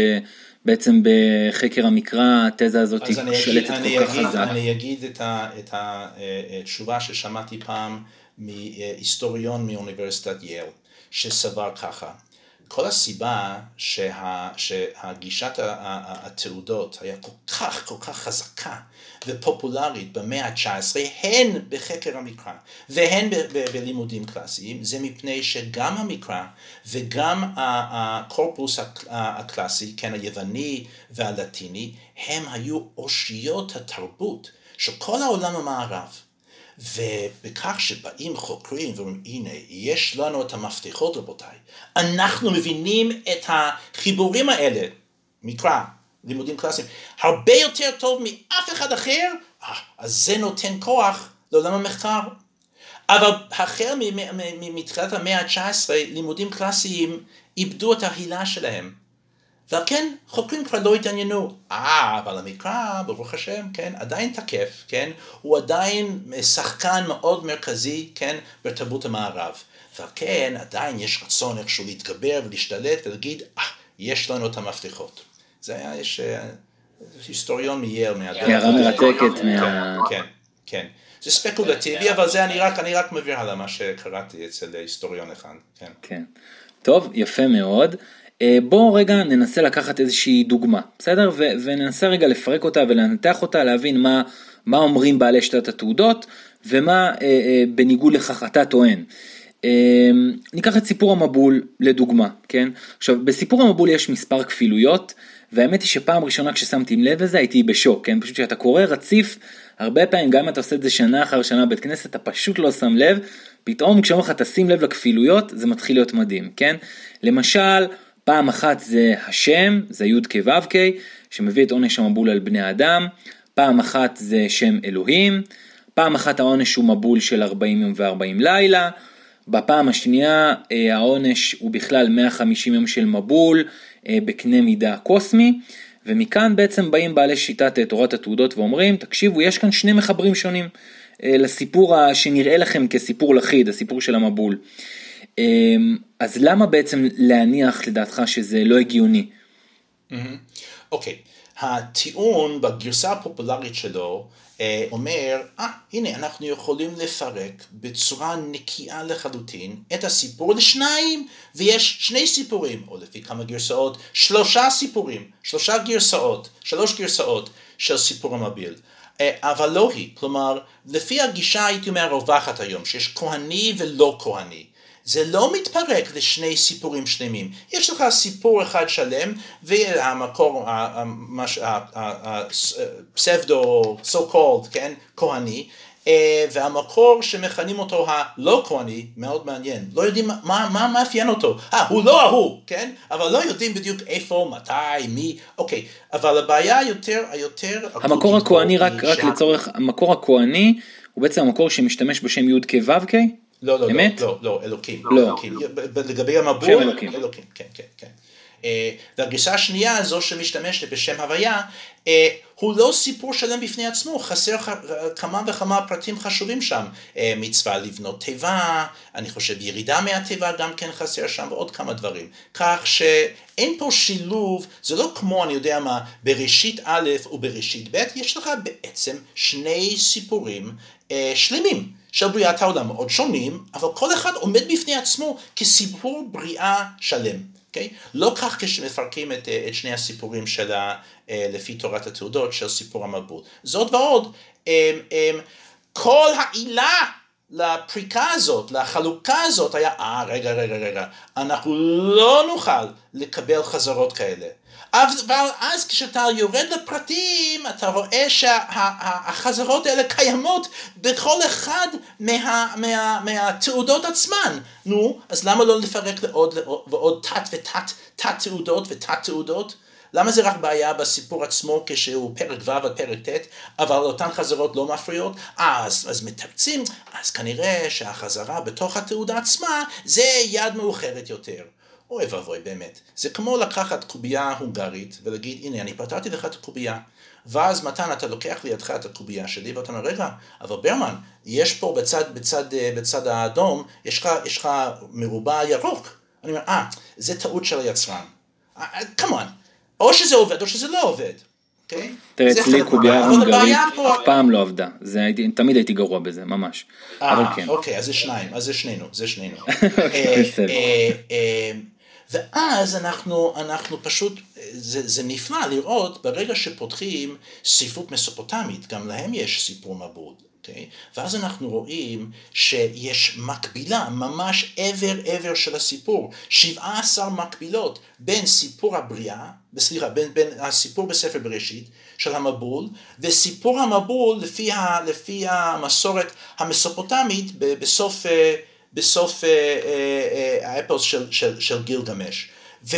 בעצם בחקר המקרא התזה הזאת שלטת כל כך חזק. אני אגיד את, ה, את התשובה ששמעתי פעם מהיסטוריון מאוניברסיטת יל, שסבר ככה, כל הסיבה שה, שהגישת התעודות היה כל כך כל כך חזקה ופופולרית במאה ה-19, הן בחקר המקרא והן בלימודים קלאסיים, זה מפני שגם המקרא וגם הקורפוס הקלאסי, כן, היווני והלטיני, הם היו אושיות התרבות של כל העולם המערב. ובכך שבאים חוקרים ואומרים, הנה, יש לנו את המפתחות רבותיי, אנחנו מבינים את החיבורים האלה, מקרא, לימודים קלאסיים, הרבה יותר טוב מאף אחד אחר, אה, אז זה נותן כוח לעולם המחקר. אבל החל מתחילת המאה ה-19, לימודים קלאסיים איבדו את ההילה שלהם. ועל כן חוקרים כבר לא התעניינו. אה, אבל המקרא, ברוך השם, כן, עדיין תקף, כן, הוא עדיין שחקן מאוד מרכזי, כן, בתרבות המערב. ועל כן עדיין יש רצון איכשהו להתגבר ולהשתלט ולהגיד, אה, יש לנו את המפתחות. זה היה, יש אה, היסטוריון מייל מהדרך. הערה מרתקת מה... כן, כן. זה ספקולטיבי, אבל זה אני רק, אני רק מביא הלאה מה שקראתי אצל היסטוריון אחד. כן. כן. טוב, יפה מאוד. אה, בואו רגע ננסה לקחת איזושהי דוגמה, בסדר? ו- וננסה רגע לפרק אותה ולנתח אותה, להבין מה, מה אומרים בעלי שתת התעודות ומה אה, אה, בניגוד לכך אתה טוען. אה, ניקח את סיפור המבול לדוגמה, כן? עכשיו, בסיפור המבול יש מספר כפילויות, והאמת היא שפעם ראשונה כששמתי לב לזה הייתי בשוק, כן? פשוט כשאתה קורא רציף, הרבה פעמים גם אם אתה עושה את זה שנה אחר שנה בבית כנסת, אתה פשוט לא שם לב, פתאום כשאומרים לך תשים לב לכפילויות, זה מתחיל להיות מדהים, כן? למשל, פעם אחת זה השם, זה י' כ' ו' כ', שמביא את עונש המבול על בני אדם, פעם אחת זה שם אלוהים, פעם אחת העונש הוא מבול של 40 יום ו-40 לילה, בפעם השנייה אה, העונש הוא בכלל 150 יום של מבול אה, בקנה מידה קוסמי, ומכאן בעצם באים בעלי שיטת אה, תורת התעודות ואומרים, תקשיבו, יש כאן שני מחברים שונים לסיפור שנראה לכם כסיפור לחיד, הסיפור של המבול. אז למה בעצם להניח לדעתך שזה לא הגיוני? אוקיי, mm-hmm. okay. הטיעון בגרסה הפופולרית שלו אה, אומר, אה, ah, הנה אנחנו יכולים לפרק בצורה נקייה לחלוטין את הסיפור לשניים, ויש שני סיפורים, או לפי כמה גרסאות, שלושה סיפורים, שלושה גרסאות, שלוש גרסאות של סיפור המביל. אה, אבל לא היא, כלומר, לפי הגישה הייתי אומר הרווחת היום, שיש כהני ולא כהני. זה לא מתפרק לשני סיפורים שלמים. יש לך סיפור אחד שלם, והמקור, הפסבדו, so called, כן, כהני, אה, והמקור שמכנים אותו הלא כהני, מאוד מעניין, לא יודעים מה, מה מאפיין אותו, אה, הוא לא ההוא, כן, אבל לא יודעים בדיוק איפה, מתי, מי, אוקיי, אבל הבעיה היותר, היותר... המקור הכהני, רק, רק לצורך, המקור הכהני הוא בעצם המקור שמשתמש בשם י' כ' ו' כ'? לא, לא, אמת? לא, לא, אלוקים. לא. אלוקים. לגבי המבול, שם אלוקים. אלוקים, כן, כן, כן. אה, והגרסה השנייה, זו שמשתמשת בשם הוויה, אה, הוא לא סיפור שלם בפני עצמו, חסר כמה וכמה פרטים חשובים שם. אה, מצווה לבנות תיבה, אני חושב ירידה מהתיבה גם כן חסר שם, ועוד כמה דברים. כך שאין פה שילוב, זה לא כמו, אני יודע מה, בראשית א' ובראשית ב', יש לך בעצם שני סיפורים שלמים. של בריאת העולם מאוד שונים, אבל כל אחד עומד בפני עצמו כסיפור בריאה שלם. Okay? אוקיי? לא כך כשמפרקים את, את שני הסיפורים של ה, אה, לפי תורת התעודות של סיפור המבול. זאת ועוד, כל העילה לפריקה הזאת, לחלוקה הזאת, היה, אה, רגע, רגע, רגע, אנחנו לא נוכל לקבל חזרות כאלה. אבל אז כשאתה יורד לפרטים, אתה רואה שהחזרות האלה קיימות בכל אחד מה, מה, מהתעודות עצמן. נו, אז למה לא לפרק לעוד ועוד תת ותת תת תעודות ותת תעודות? למה זה רק בעיה בסיפור עצמו כשהוא פרק ו' עד פרק ט', אבל אותן חזרות לא מפריעות? אז, אז מתרצים, אז כנראה שהחזרה בתוך התעודה עצמה זה יד מאוחרת יותר. אוי ואבוי באמת. זה כמו לקחת קובייה הונגרית ולהגיד הנה אני פתרתי לך את הקובייה ואז מתן אתה לוקח לידך את הקובייה שלי ואתה אומר רגע אבל ברמן יש פה בצד, בצד, בצד האדום יש לך, יש לך מרובע ירוק. אני אומר אה זה טעות של היצרן. כמובן. אה, או שזה עובד או שזה לא עובד. אוקיי? תראה, אצלי קובייה הונגרית אף פעם לא עבדה, תמיד הייתי גרוע בזה, ממש. אבל כן. אוקיי, אז זה שניים, אז זה שנינו, זה שנינו. (laughs) ואז אנחנו, אנחנו פשוט, זה, זה נפלא לראות ברגע שפותחים ספרות מסופוטמית, גם להם יש סיפור מבוד. אוקיי? ואז אנחנו רואים שיש מקבילה, ממש עבר עבר של הסיפור, 17 מקבילות בין סיפור הבריאה, סליחה, בין, בין הסיפור בספר בראשית של המבול, וסיפור המבול לפי, ה, לפי המסורת המסופוטמית בסוף, אה, בסוף אה, אה, האפוס של, של, של גילגמש. ו,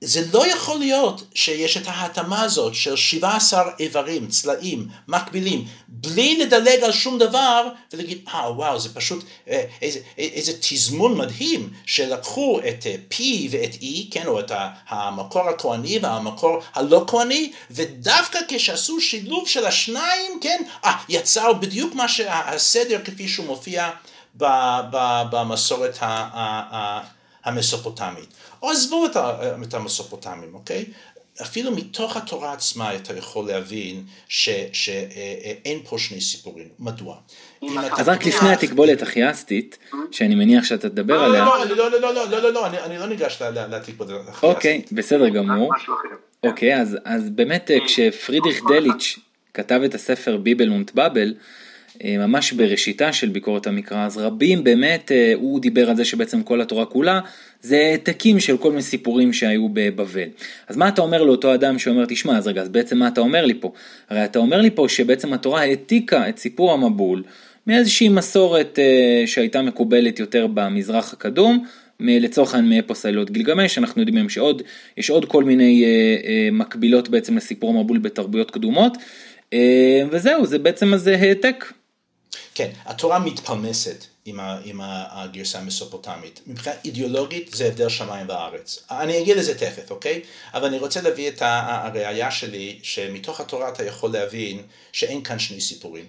זה לא יכול להיות שיש את ההתאמה הזאת של 17 איברים, צלעים, מקבילים, בלי לדלג על שום דבר ולהגיד, אה ah, וואו, זה פשוט אה, איזה, איזה תזמון מדהים שלקחו את אה, P ואת E, כן, או את המקור הכהני והמקור הלא כהני, ודווקא כשעשו שילוב של השניים, כן, אה, יצר בדיוק מה שהסדר כפי שהוא מופיע במסורת המסופוטמית. או עזבו את המסופוטמים, אוקיי? אפילו מתוך התורה עצמה אתה יכול להבין שאין פה שני סיפורים. מדוע? אז רק לפני התקבולת הכיאסטית, שאני מניח שאתה תדבר עליה. לא, לא, לא, לא, לא, לא, לא, אני לא ניגש לתקבולת הכיאסטית. אוקיי, בסדר גמור. אוקיי, אז באמת כשפרידריך דליץ' כתב את הספר ביבל באבל, אה, ממש בראשיתה של ביקורת המקרא, אז רבים באמת, אה, הוא דיבר על זה שבעצם כל התורה כולה זה העתקים של כל מיני סיפורים שהיו בבבל. אז מה אתה אומר לאותו אדם שאומר, תשמע, אז רגע, אז בעצם מה אתה אומר לי פה? הרי אתה אומר לי פה שבעצם התורה העתיקה את סיפור המבול מאיזושהי מסורת אה, שהייתה מקובלת יותר במזרח הקדום, לצורך העניין מאפוס העילות גילגמש, אנחנו יודעים היום שעוד, יש עוד כל מיני אה, אה, מקבילות בעצם לסיפור המבול בתרבויות קדומות, אה, וזהו, זה בעצם איזה העתק. כן, התורה מתפלמסת עם, עם הגרסה המסופוטמית. מבחינה אידיאולוגית זה הבדל שמיים וארץ. אני אגיד לזה תכף, אוקיי? אבל אני רוצה להביא את הראייה שלי, שמתוך התורה אתה יכול להבין שאין כאן שני סיפורים.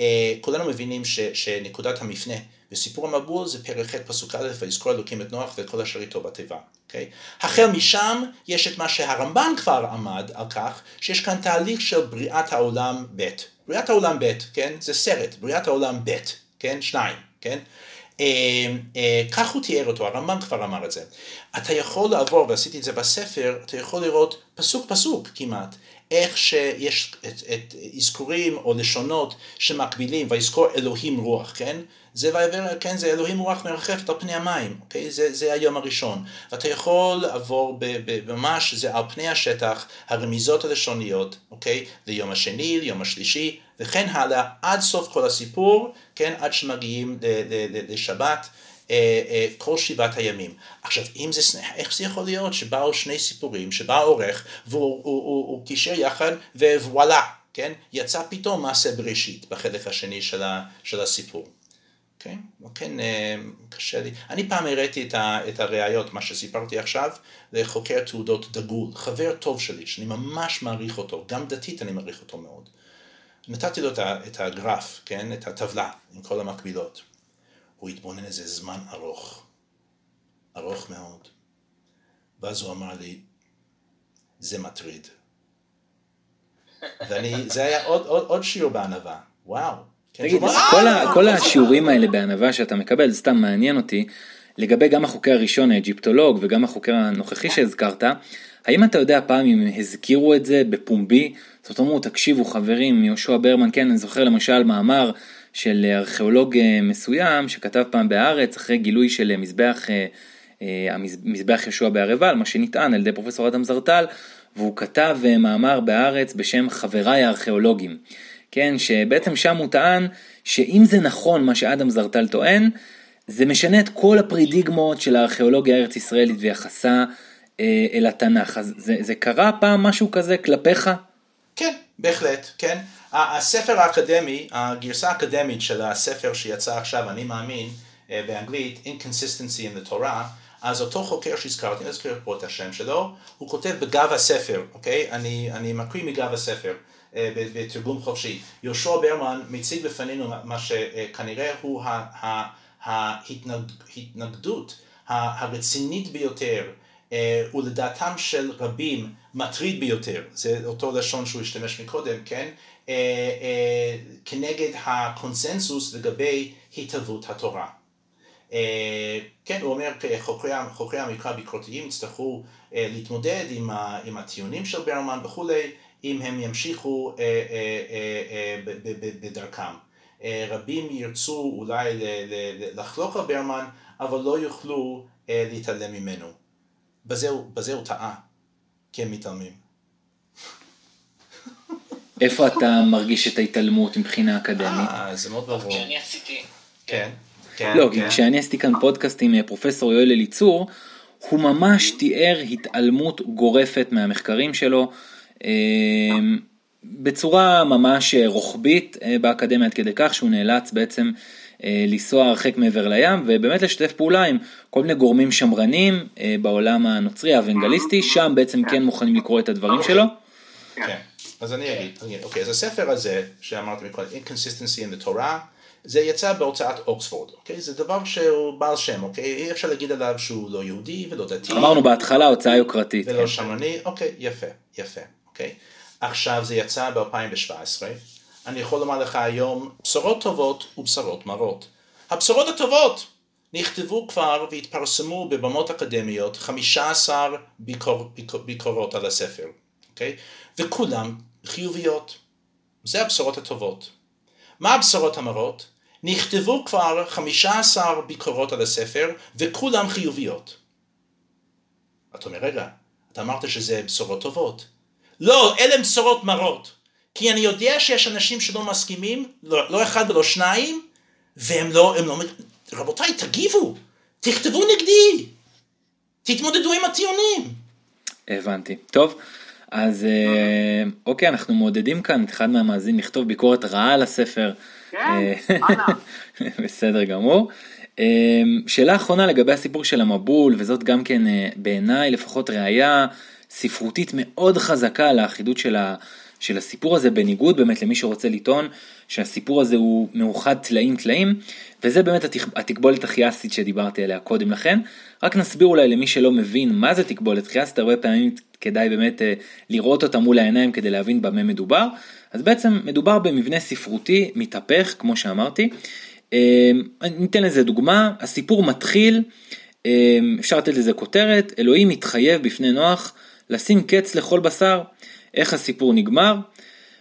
אה, כולנו מבינים ש, שנקודת המפנה וסיפור המבול זה פרק ח' פסוק א' ויזכור אלוקים את נוח ואת כל אשר איתו בתיבה. אוקיי? החל משם יש את מה שהרמב"ן כבר עמד על כך, שיש כאן תהליך של בריאת העולם ב'. בריאת העולם ב', כן? זה סרט, בריאת העולם ב', כן? שניים, כן? אה, אה, כך הוא תיאר אותו, הרמב"ם כבר אמר את זה. אתה יכול לעבור, ועשיתי את זה בספר, אתה יכול לראות פסוק פסוק כמעט, איך שיש את, את אזכורים או לשונות שמקבילים, ויזכור אלוהים רוח, כן? זה ויעבר, כן, זה אלוהים רוח מרחפת על פני המים, אוקיי? זה, זה היום הראשון. ואתה יכול לעבור ממש, זה על פני השטח, הרמיזות הלשוניות, אוקיי? ליום השני, ליום השלישי, וכן הלאה, עד סוף כל הסיפור, כן? עד שמגיעים לשבת. אה, אה, כל שבעת הימים. עכשיו, אם זה, איך זה יכול להיות שבאו שני סיפורים, שבא עורך והוא קישר יחד ווואלה, כן? יצא פתאום מעשה בראשית בחלק השני של, ה, של הסיפור. כן, כן, קשה לי. אני פעם הראיתי את, את הראיות, מה שסיפרתי עכשיו, לחוקר תעודות דגול, חבר טוב שלי, שאני ממש מעריך אותו, גם דתית אני מעריך אותו מאוד. נתתי לו את הגרף, כן, את הטבלה עם כל המקבילות. הוא התבונן איזה זמן ארוך, ארוך מאוד. ואז הוא אמר לי, זה מטריד. ואני, זה היה עוד, עוד, עוד שיעור בענווה, וואו. כן, תגיד, כל, ה, כל השיעורים האלה בענווה שאתה מקבל, זה סתם מעניין אותי, לגבי גם החוקר הראשון, האג'יפטולוג, וגם החוקר הנוכחי שהזכרת, האם אתה יודע פעם אם הזכירו את זה בפומבי? זאת אומרת, תקשיבו חברים, יהושע ברמן, כן, אני זוכר למשל מאמר של ארכיאולוג אה, מסוים שכתב פעם בהארץ אחרי גילוי של אה, מזבח, אה, מזבח יהושע בהר עיבל, מה שנטען על ידי פרופסור אדם זרטל, והוא כתב מאמר בהארץ בשם חבריי הארכיאולוגים. כן, שבעצם שם הוא טען שאם זה נכון מה שאדם זרטל טוען, זה משנה את כל הפרידיגמות של הארכיאולוגיה הארץ ישראלית ויחסה אה, אל התנ"ך. אז זה, זה קרה פעם משהו כזה כלפיך? כן, בהחלט, כן. הספר האקדמי, הגרסה האקדמית של הספר שיצא עכשיו, אני מאמין, אה, באנגלית, Inconsistency in the Torah, אז אותו חוקר שהזכרתי, אני אזכיר פה את השם שלו, הוא כותב בגב הספר, אוקיי? אני, אני מקריא מגב הספר. אה, בתרגום חופשי. יהושע ברמן מציג בפנינו מה שכנראה הוא ההתנגדות הרצינית ביותר אה, ולדעתם של רבים מטריד ביותר, זה אותו לשון שהוא השתמש מקודם, כן? אה, כנגד הקונסנזוס לגבי התהוות התורה. כן, הוא אומר, חוקרי המקרא הביקורתיים יצטרכו להתמודד עם הטיעונים של ברמן וכולי, אם הם ימשיכו אה, אה, אה, בדרכם. רבים ירצו אולי לחלוק על ברמן, אבל לא יוכלו להתעלם ממנו. בזה, בזה הוא טעה, כי הם מתעלמים. איפה אתה מרגיש את ההתעלמות מבחינה אקדמית? אה, זה מאוד ברור. כשאני עשיתי... כן. כן, לא, כן. כשאני עשיתי כאן פודקאסט עם פרופסור יואל אליצור, הוא ממש תיאר התעלמות גורפת מהמחקרים שלו, בצורה ממש אה, רוחבית באקדמיה עד כדי כך שהוא נאלץ בעצם לנסוע הרחק מעבר לים ובאמת לשתף פעולה עם כל מיני גורמים שמרנים בעולם הנוצרי האוונגליסטי, שם בעצם כן מוכנים לקרוא את הדברים שלו. כן, אז אני אגיד, אוקיי, אז הספר הזה שאמרתי מקודם, Inconsistency in the Torah, זה יצא בהוצאת אוקספורד, אוקיי? זה דבר שהוא בעל שם, אוקיי? אי אפשר להגיד עליו שהוא לא יהודי ולא דתי. אמרנו בהתחלה הוצאה יוקרתית. ולא כן. שמרני, אוקיי, יפה, יפה, אוקיי? עכשיו זה יצא ב-2017, אני יכול לומר לך היום בשורות טובות ובשורות מרות. הבשורות הטובות נכתבו כבר והתפרסמו בבמות אקדמיות 15 ביקור, ביקור, ביקורות על הספר, אוקיי? וכולם חיוביות. זה הבשורות הטובות. מה הבשורות המרות? נכתבו כבר 15 ביקורות על הספר וכולם חיוביות. אתה אומר, רגע, אתה אמרת שזה בשורות טובות. לא, אלה בשורות מרות. כי אני יודע שיש אנשים שלא מסכימים, לא, לא אחד ולא שניים, והם לא, הם לא, רבותיי, תגיבו, תכתבו נגדי, תתמודדו עם הטיעונים. הבנתי. טוב, אז אה, אוקיי, אנחנו מעודדים כאן את אחד מהמאזינים לכתוב ביקורת רעה על הספר. כן, אה, (laughs) בסדר גמור. אה, שאלה אחרונה לגבי הסיפור של המבול, וזאת גם כן בעיניי לפחות ראייה ספרותית מאוד חזקה לאחידות של, ה, של הסיפור הזה, בניגוד באמת למי שרוצה לטעון שהסיפור הזה הוא מאוחד טלאים טלאים, וזה באמת התקבולת הכיאסית שדיברתי עליה קודם לכן. רק נסביר אולי למי שלא מבין מה זה תקבולת כיאסית, הרבה פעמים כדאי באמת אה, לראות אותה מול העיניים כדי להבין במה מדובר. אז בעצם מדובר במבנה ספרותי מתהפך, כמו שאמרתי. אה, ניתן לזה דוגמה, הסיפור מתחיל, אה, אפשר לתת לזה כותרת, אלוהים מתחייב בפני נוח לשים קץ לכל בשר. איך הסיפור נגמר?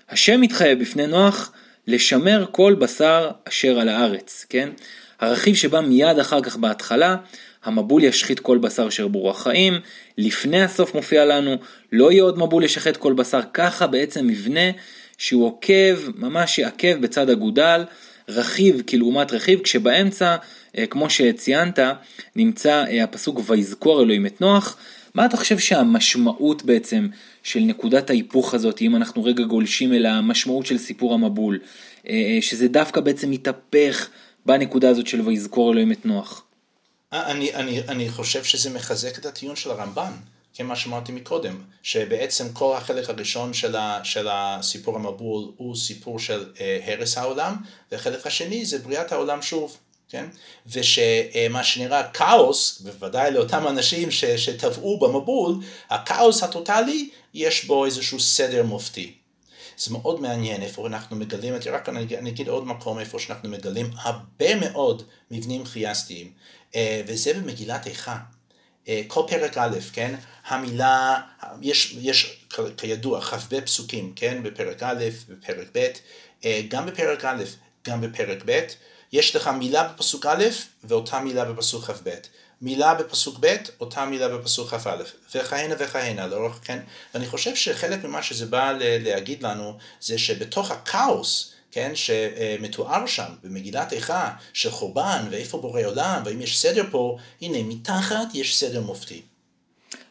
השם מתחייב בפני נוח לשמר כל בשר אשר על הארץ, כן? הרכיב שבא מיד אחר כך בהתחלה, המבול ישחית כל בשר אשר ברוח חיים, לפני הסוף מופיע לנו, לא יהיה עוד מבול ישחט כל בשר, ככה בעצם מבנה שהוא עוקב, ממש יעקב בצד אגודל, רכיב כלעומת רכיב, כשבאמצע, אה, כמו שציינת, נמצא אה, הפסוק ויזכור אלוהים את נוח. מה אתה חושב שהמשמעות בעצם של נקודת ההיפוך הזאת, אם אנחנו רגע גולשים אל המשמעות של סיפור המבול, אה, שזה דווקא בעצם מתהפך בנקודה הזאת של ויזכור אלוהים את נוח? אני, אני, אני חושב שזה מחזק את הטיעון של הרמב"ן, כמה שאמרתי מקודם, שבעצם כל החלק הראשון של, ה, של הסיפור המבול הוא סיפור של אה, הרס העולם, והחלק השני זה בריאת העולם שוב, כן? ושמה שנראה כאוס, בוודאי לאותם אנשים ש, שטבעו במבול, הכאוס הטוטלי, יש בו איזשהו סדר מופתי. זה מאוד מעניין איפה אנחנו מגלים, את רק אני, אני אגיד עוד מקום איפה שאנחנו מגלים הרבה מאוד מבנים חייסטיים, אה, וזה במגילת איכה. אה, כל פרק א', כן, המילה, יש, יש כידוע כ"ב פסוקים, כן, בפרק א', בפרק ב', אה, גם בפרק א', גם בפרק ב', יש לך מילה בפסוק א' ואותה מילה בפסוק כ"ב. מילה בפסוק ב', אותה מילה בפסוק כ"א, וכהנה וכהנה, לאורך כן, ואני חושב שחלק ממה שזה בא להגיד לנו, זה שבתוך הכאוס, כן, שמתואר שם במגילת איכה, של חורבן, ואיפה בורא עולם, והאם יש סדר פה, הנה, מתחת יש סדר מופתי.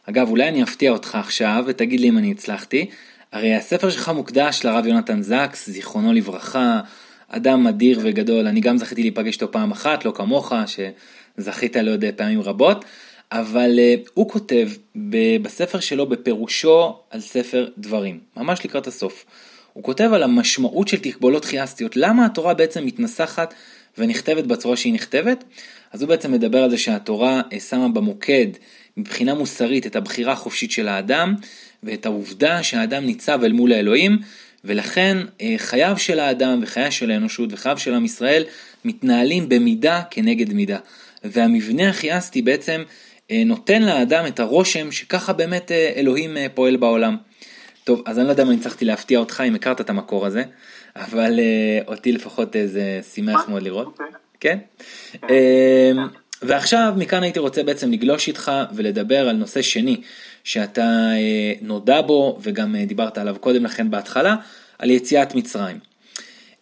אגב, אולי אני אפתיע אותך עכשיו, ותגיד לי אם אני הצלחתי. הרי הספר שלך מוקדש לרב יונתן זקס, זיכרונו לברכה, אדם אדיר וגדול, אני גם זכיתי להיפגש איתו פעם אחת, לא כמוך, שזכית לו עוד פעמים רבות, אבל uh, הוא כותב בספר שלו בפירושו על ספר דברים, ממש לקראת הסוף. הוא כותב על המשמעות של תקבולות חייסטיות, למה התורה בעצם מתנסחת ונכתבת בצורה שהיא נכתבת, אז הוא בעצם מדבר על זה שהתורה אה, שמה במוקד מבחינה מוסרית את הבחירה החופשית של האדם ואת העובדה שהאדם ניצב אל מול האלוהים ולכן אה, חייו של האדם וחייו של האנושות וחייו של עם ישראל מתנהלים במידה כנגד מידה. והמבנה הכיאסטי בעצם אה, נותן לאדם את הרושם שככה באמת אה, אלוהים פועל בעולם. טוב, אז אני לא יודע אם אני הצלחתי להפתיע אותך אם הכרת את המקור הזה, אבל אותי לפחות זה שימח מאוד לראות. אוקיי. כן? אמ, ועכשיו מכאן הייתי רוצה בעצם לגלוש איתך ולדבר על נושא שני שאתה נודע בו וגם דיברת עליו קודם לכן בהתחלה, על יציאת מצרים.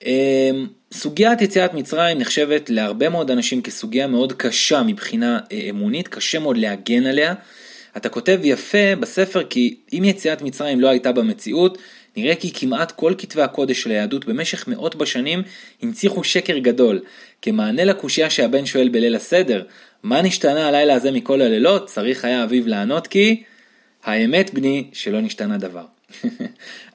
אמ, סוגיית יציאת מצרים נחשבת להרבה מאוד אנשים כסוגיה מאוד קשה מבחינה אה, אמונית, קשה מאוד להגן עליה. אתה כותב יפה בספר כי אם יציאת מצרים לא הייתה במציאות, נראה כי כמעט כל כתבי הקודש של היהדות במשך מאות בשנים הנציחו שקר גדול. כמענה לקושייה שהבן שואל בליל הסדר, מה נשתנה הלילה הזה מכל הלילות? צריך היה אביו לענות כי האמת בני שלא נשתנה דבר. (laughs)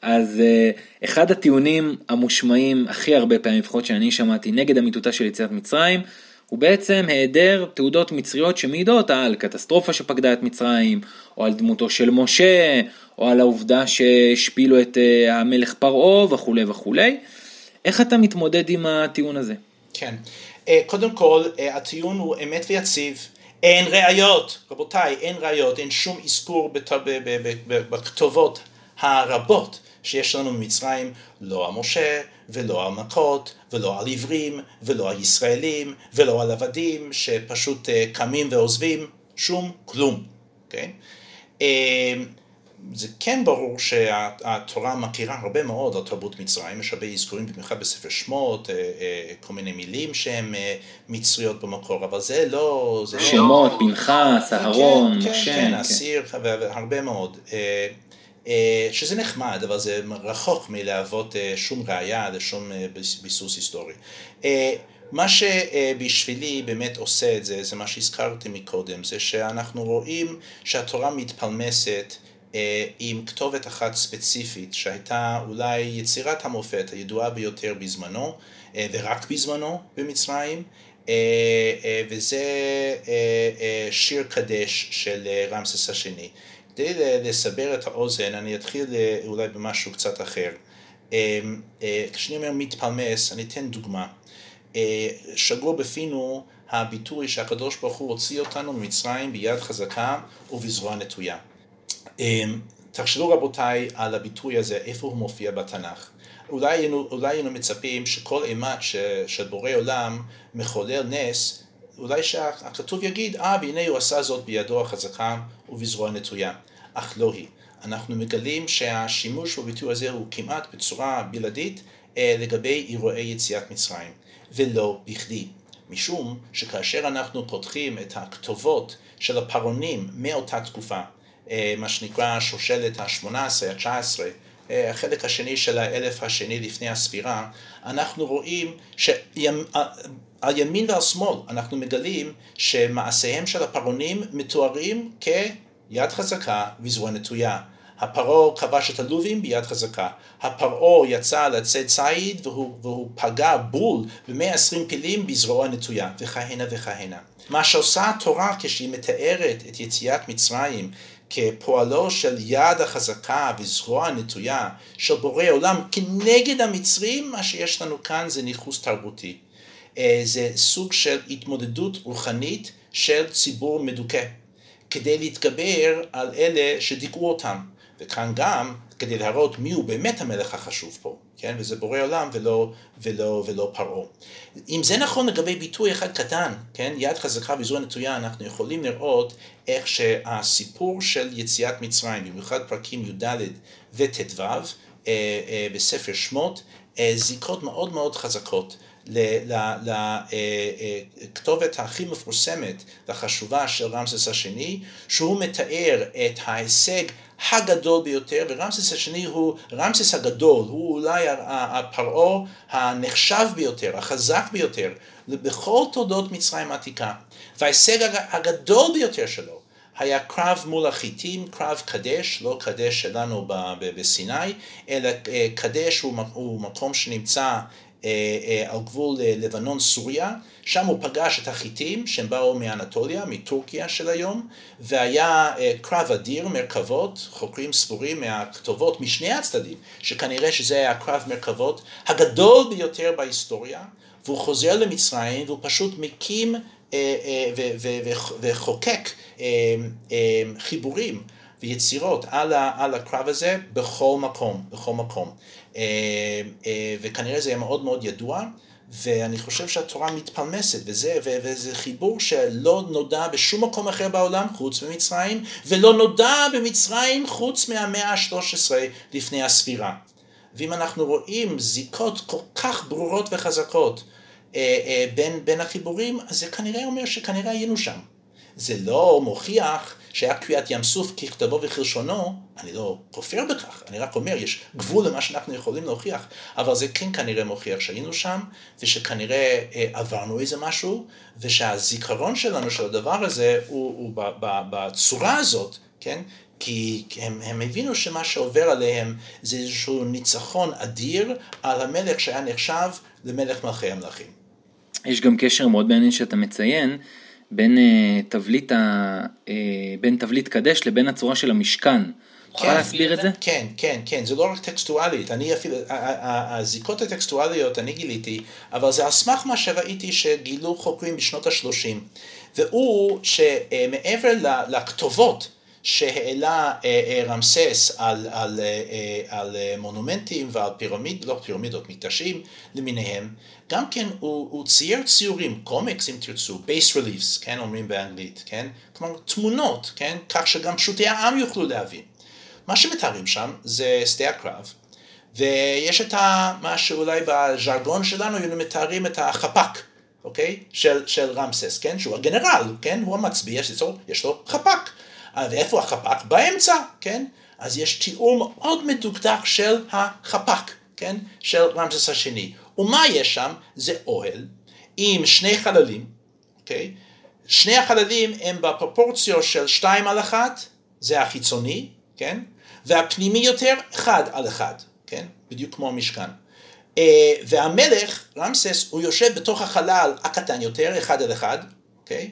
אז uh, אחד הטיעונים המושמעים הכי הרבה פעמים, לפחות שאני שמעתי, נגד אמיתותה של יציאת מצרים, הוא בעצם היעדר תעודות מצריות שמעידות על קטסטרופה שפקדה את מצרים, או על דמותו של משה, או על העובדה שהשפילו את uh, המלך פרעה וכולי וכולי. איך אתה מתמודד עם הטיעון הזה? כן, uh, קודם כל הטיעון הוא אמת ויציב. אין ראיות, רבותיי, אין ראיות, אין שום אזכור בכתובות הרבות שיש לנו ממצרים, לא על משה ולא על מכות ולא על עברים ולא על ישראלים ולא על עבדים שפשוט אה, קמים ועוזבים, שום כלום, כן? זה כן ברור שהתורה מכירה הרבה מאוד על תרבות מצרים, יש הרבה אזכורים במיוחד בספר שמות, אה, כל מיני מילים שהן מצריות במקור, אבל זה לא... זה לא- שמות, לא... פנחס, אהרון, כן, כן, כן, אסיר, והרבה מאוד. אה, שזה נחמד, אבל זה רחוק מלהוות אה, שום ראייה לשום אה, ביסוס היסטורי. מה שבשבילי באמת עושה את זה, זה מה שהזכרתי מקודם, זה שאנחנו רואים שהתורה מתפלמסת עם כתובת אחת ספציפית שהייתה אולי יצירת המופת הידועה ביותר בזמנו ורק בזמנו במצרים וזה שיר קדש של רמסס השני. כדי לסבר את האוזן, אני אתחיל אה, אולי במשהו קצת אחר. אה, אה, כשאני אומר מתפלמס, אני אתן דוגמה. שגור בפינו הביטוי שהקדוש ברוך הוא הוציא אותנו ממצרים ביד חזקה ובזרוע נטויה. תחשבו רבותיי על הביטוי הזה, איפה הוא מופיע בתנ"ך. אולי היינו, אולי היינו מצפים שכל אימת של בורא עולם מחולל נס, אולי שהכתוב יגיד, אה, והנה הוא עשה זאת בידו החזקה ובזרוע נטויה. אך לא היא. אנחנו מגלים שהשימוש בביטוי הזה הוא כמעט בצורה בלעדית אה, לגבי אירועי יציאת מצרים, ולא בכדי. משום שכאשר אנחנו פותחים את הכתובות של הפרעונים מאותה תקופה, מה שנקרא שושלת ה-18, ה-19, אה, החלק השני של האלף השני לפני הספירה, אנחנו רואים שעל ימין ועל שמאל אנחנו מגלים שמעשיהם של הפרעונים מתוארים כ... יד חזקה וזרוע נטויה. הפרעה כבש את הלובים ביד חזקה. הפרעה יצא לצאת ציד והוא, והוא פגע בול ב-120 פילים בזרוע נטויה, וכהנה וכהנה. מה שעושה התורה כשהיא מתארת את יציאת מצרים כפועלו של יד החזקה וזרוע הנטויה של בורא עולם כנגד המצרים, מה שיש לנו כאן זה ניכוס תרבותי. אה, זה סוג של התמודדות רוחנית של ציבור מדוכא. כדי להתגבר על אלה שדיכאו אותם. וכאן גם כדי להראות מי הוא באמת המלך החשוב פה, כן? וזה בורא עולם ולא, ולא, ולא פרעה. אם זה נכון לגבי ביטוי אחד קטן, כן? יד חזקה וזרוע נטויה, אנחנו יכולים לראות איך שהסיפור של יציאת מצרים, במיוחד פרקים י"ד וט"ו אה, אה, בספר שמות, אה, זיקות מאוד מאוד חזקות לכתובת הכי מפורסמת והחשובה של רמסס השני, שהוא מתאר את ההישג הגדול ביותר, ורמסס השני הוא רמסס הגדול, הוא אולי הפרעה הנחשב ביותר, החזק ביותר, בכל תולדות מצרים העתיקה. וההישג הגדול ביותר שלו היה קרב מול החיטים, קרב קדש, לא קדש שלנו בסיני, אלא אה, קדש הוא מקום שנמצא על גבול אה, לבנון-סוריה, שם הוא פגש את החיטים שהם באו מאנטוליה, מטורקיה של היום, והיה קרב אדיר, מרכבות, חוקרים ספורים מהכתובות משני הצדדים, שכנראה שזה היה קרב מרכבות הגדול ביותר בהיסטוריה, והוא חוזר למצרים והוא פשוט מקים וחוקק חיבורים ויצירות על הקרב הזה בכל מקום, בכל מקום. וכנראה זה יהיה מאוד מאוד ידוע. ואני חושב שהתורה מתפלמסת, וזה, וזה חיבור שלא נודע בשום מקום אחר בעולם חוץ ממצרים, ולא נודע במצרים חוץ מהמאה ה-13 לפני הספירה. ואם אנחנו רואים זיקות כל כך ברורות וחזקות אה, אה, בין, בין החיבורים, אז זה כנראה אומר שכנראה היינו שם. זה לא מוכיח שהיה קריאת ים סוף ככתבו וכלשונו, אני לא כופר בכך, אני רק אומר, יש גבול למה שאנחנו יכולים להוכיח, אבל זה כן כנראה מוכיח שהיינו שם, ושכנראה אה, עברנו איזה משהו, ושהזיכרון שלנו של הדבר הזה הוא, הוא ב, ב, בצורה הזאת, כן? כי הם, הם הבינו שמה שעובר עליהם זה איזשהו ניצחון אדיר על המלך שהיה נחשב למלך מלכי המלכים. יש גם קשר מאוד מעניין שאתה מציין, בין uh, תבליט, ה, uh, בין תבליט קדש לבין הצורה של המשכן. תוכל כן, להסביר את זה? כן, כן, כן, זה לא רק טקסטואלית, אני אפילו, הזיקות הטקסטואליות אני גיליתי, אבל זה על סמך מה שראיתי שגילו חוקרים בשנות ה-30, והוא שמעבר לכתובות שהעלה רמסס על, על, על מונומנטים ועל פירמיד, לא פירמידות, מקדשים למיניהם, גם כן הוא, הוא צייר ציורים, קומיקס אם תרצו, bas reliefs, כן, אומרים באנגלית, כן, כלומר תמונות, כן, כך שגם פשוטי העם יוכלו להבין. מה שמתארים שם זה שדה הקרב, ויש את ה, מה שאולי בז'רגון שלנו היינו מתארים את החפ"ק, אוקיי? של, של רמסס, כן? שהוא הגנרל, כן? הוא המצביא, יש לו, יש לו חפ"ק. ואיפה החפ"ק? באמצע, כן? אז יש תיאור מאוד מדוקדק של החפ"ק, כן? של רמסס השני. ומה יש שם? זה אוהל עם שני חללים, אוקיי? שני החללים הם בפרופורציה של שתיים על אחת, זה החיצוני, כן? והפנימי יותר, אחד על אחד, כן? בדיוק כמו המשכן. אה, והמלך, רמסס, הוא יושב בתוך החלל הקטן יותר, אחד על אחד, אוקיי?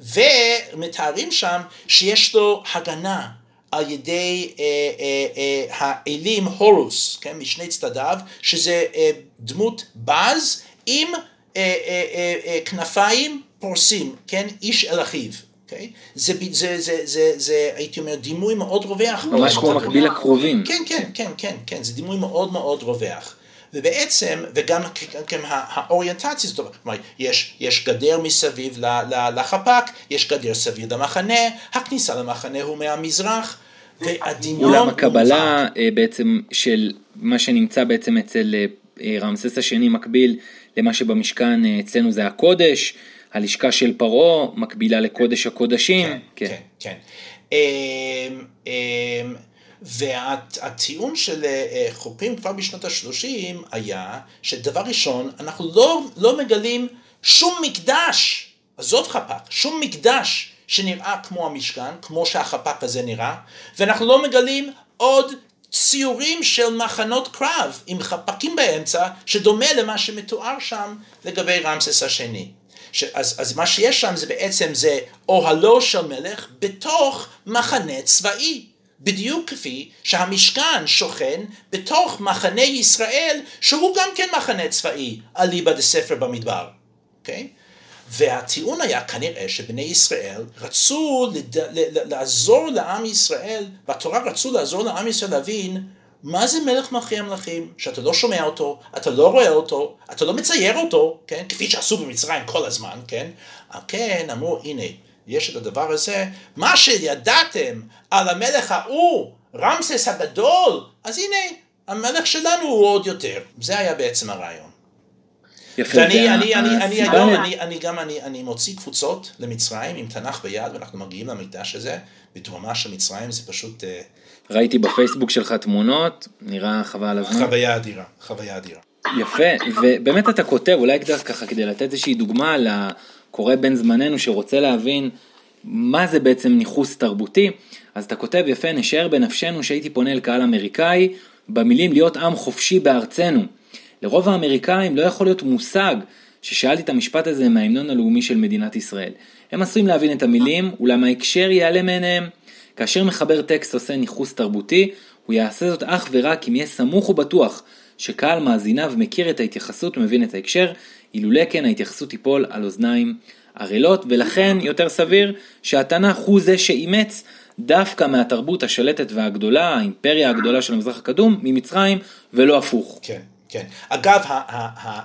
ומתארים שם שיש לו הגנה על ידי אה, אה, אה, האלים הורוס, כן, משני צדדיו, שזה אה, דמות בז עם אה, אה, אה, אה, כנפיים פורסים, כן, איש אל אחיו. Okay? אוקיי? זה, זה, זה, זה, זה, הייתי אומר, דימוי מאוד רווח. ממש כמו מקביל לקרובים. כן, כן, כן, כן, כן, זה דימוי מאוד מאוד רווח. ובעצם, וגם גם האוריינטציה, זאת אומרת, יש, יש גדר מסביב לחפ"ק, יש גדר סביב למחנה, הכניסה למחנה הוא מהמזרח, והדמיון... אולם הקבלה אה, בעצם של מה שנמצא בעצם אצל אה, רמסס השני מקביל למה שבמשכן אה, אצלנו זה הקודש, הלשכה של פרעה מקבילה לקודש הקודשים. כן, כן, כן. כן. והטיעון של אה, אה, חוקרים כבר בשנות ה-30 היה שדבר ראשון, אנחנו לא, לא מגלים שום מקדש, עזוב חפ"ק, שום מקדש שנראה כמו המשכן, כמו שהחפ"ק הזה נראה, ואנחנו לא מגלים עוד ציורים של מחנות קרב עם חפ"קים באמצע, שדומה למה שמתואר שם לגבי רמסס השני. ש, אז, אז מה שיש שם זה בעצם זה אוהלו של מלך בתוך מחנה צבאי. בדיוק כפי שהמשכן שוכן בתוך מחנה ישראל, שהוא גם כן מחנה צבאי, אליבא דספר במדבר, אוקיי? Okay? והטיעון היה כנראה שבני ישראל רצו לד... לעזור לעם ישראל, בתורה רצו לעזור לעם ישראל להבין מה זה מלך מלכי המלכים, שאתה לא שומע אותו, אתה לא רואה אותו, אתה לא מצייר אותו, כן? כפי שעשו במצרים כל הזמן, כן? כן, אמרו, הנה, יש את הדבר הזה, מה שידעתם על המלך ההוא, רמסס הגדול, אז הנה, המלך שלנו הוא עוד יותר. זה היה בעצם הרעיון. יפה, ואני אני, אני, אני, היום, אני, אני גם, אני, אני מוציא קבוצות למצרים עם תנ"ך ביד, ואנחנו מגיעים למקדש הזה, בתרומה של מצרים זה פשוט... אה, ראיתי בפייסבוק שלך תמונות, נראה חבל על הזמן. חוויה אדירה, חוויה אדירה. יפה, ובאמת אתה כותב, אולי ככה כדי לתת איזושהי דוגמה קורא בן זמננו שרוצה להבין מה זה בעצם ניכוס תרבותי, אז אתה כותב יפה, נשאר בנפשנו שהייתי פונה אל קהל אמריקאי במילים להיות עם חופשי בארצנו. לרוב האמריקאים לא יכול להיות מושג ששאלתי את המשפט הזה מההמנון הלאומי של מדינת ישראל. הם עשויים להבין את המילים, אולם ההקשר יעלה מעיניהם. כאשר מחבר טקסט עושה ניכוס תרבותי, הוא יעשה זאת אך ורק אם יהיה סמוך ובטוח שקהל מאזיניו מכיר את ההתייחסות ומבין את ההקשר, אילולא כן ההתייחסות תיפול על אוזניים ערלות, ולכן יותר סביר שהתנ"ך הוא זה שאימץ דווקא מהתרבות השלטת והגדולה, האימפריה הגדולה של המזרח הקדום, ממצרים, ולא הפוך. כן, כן. אגב,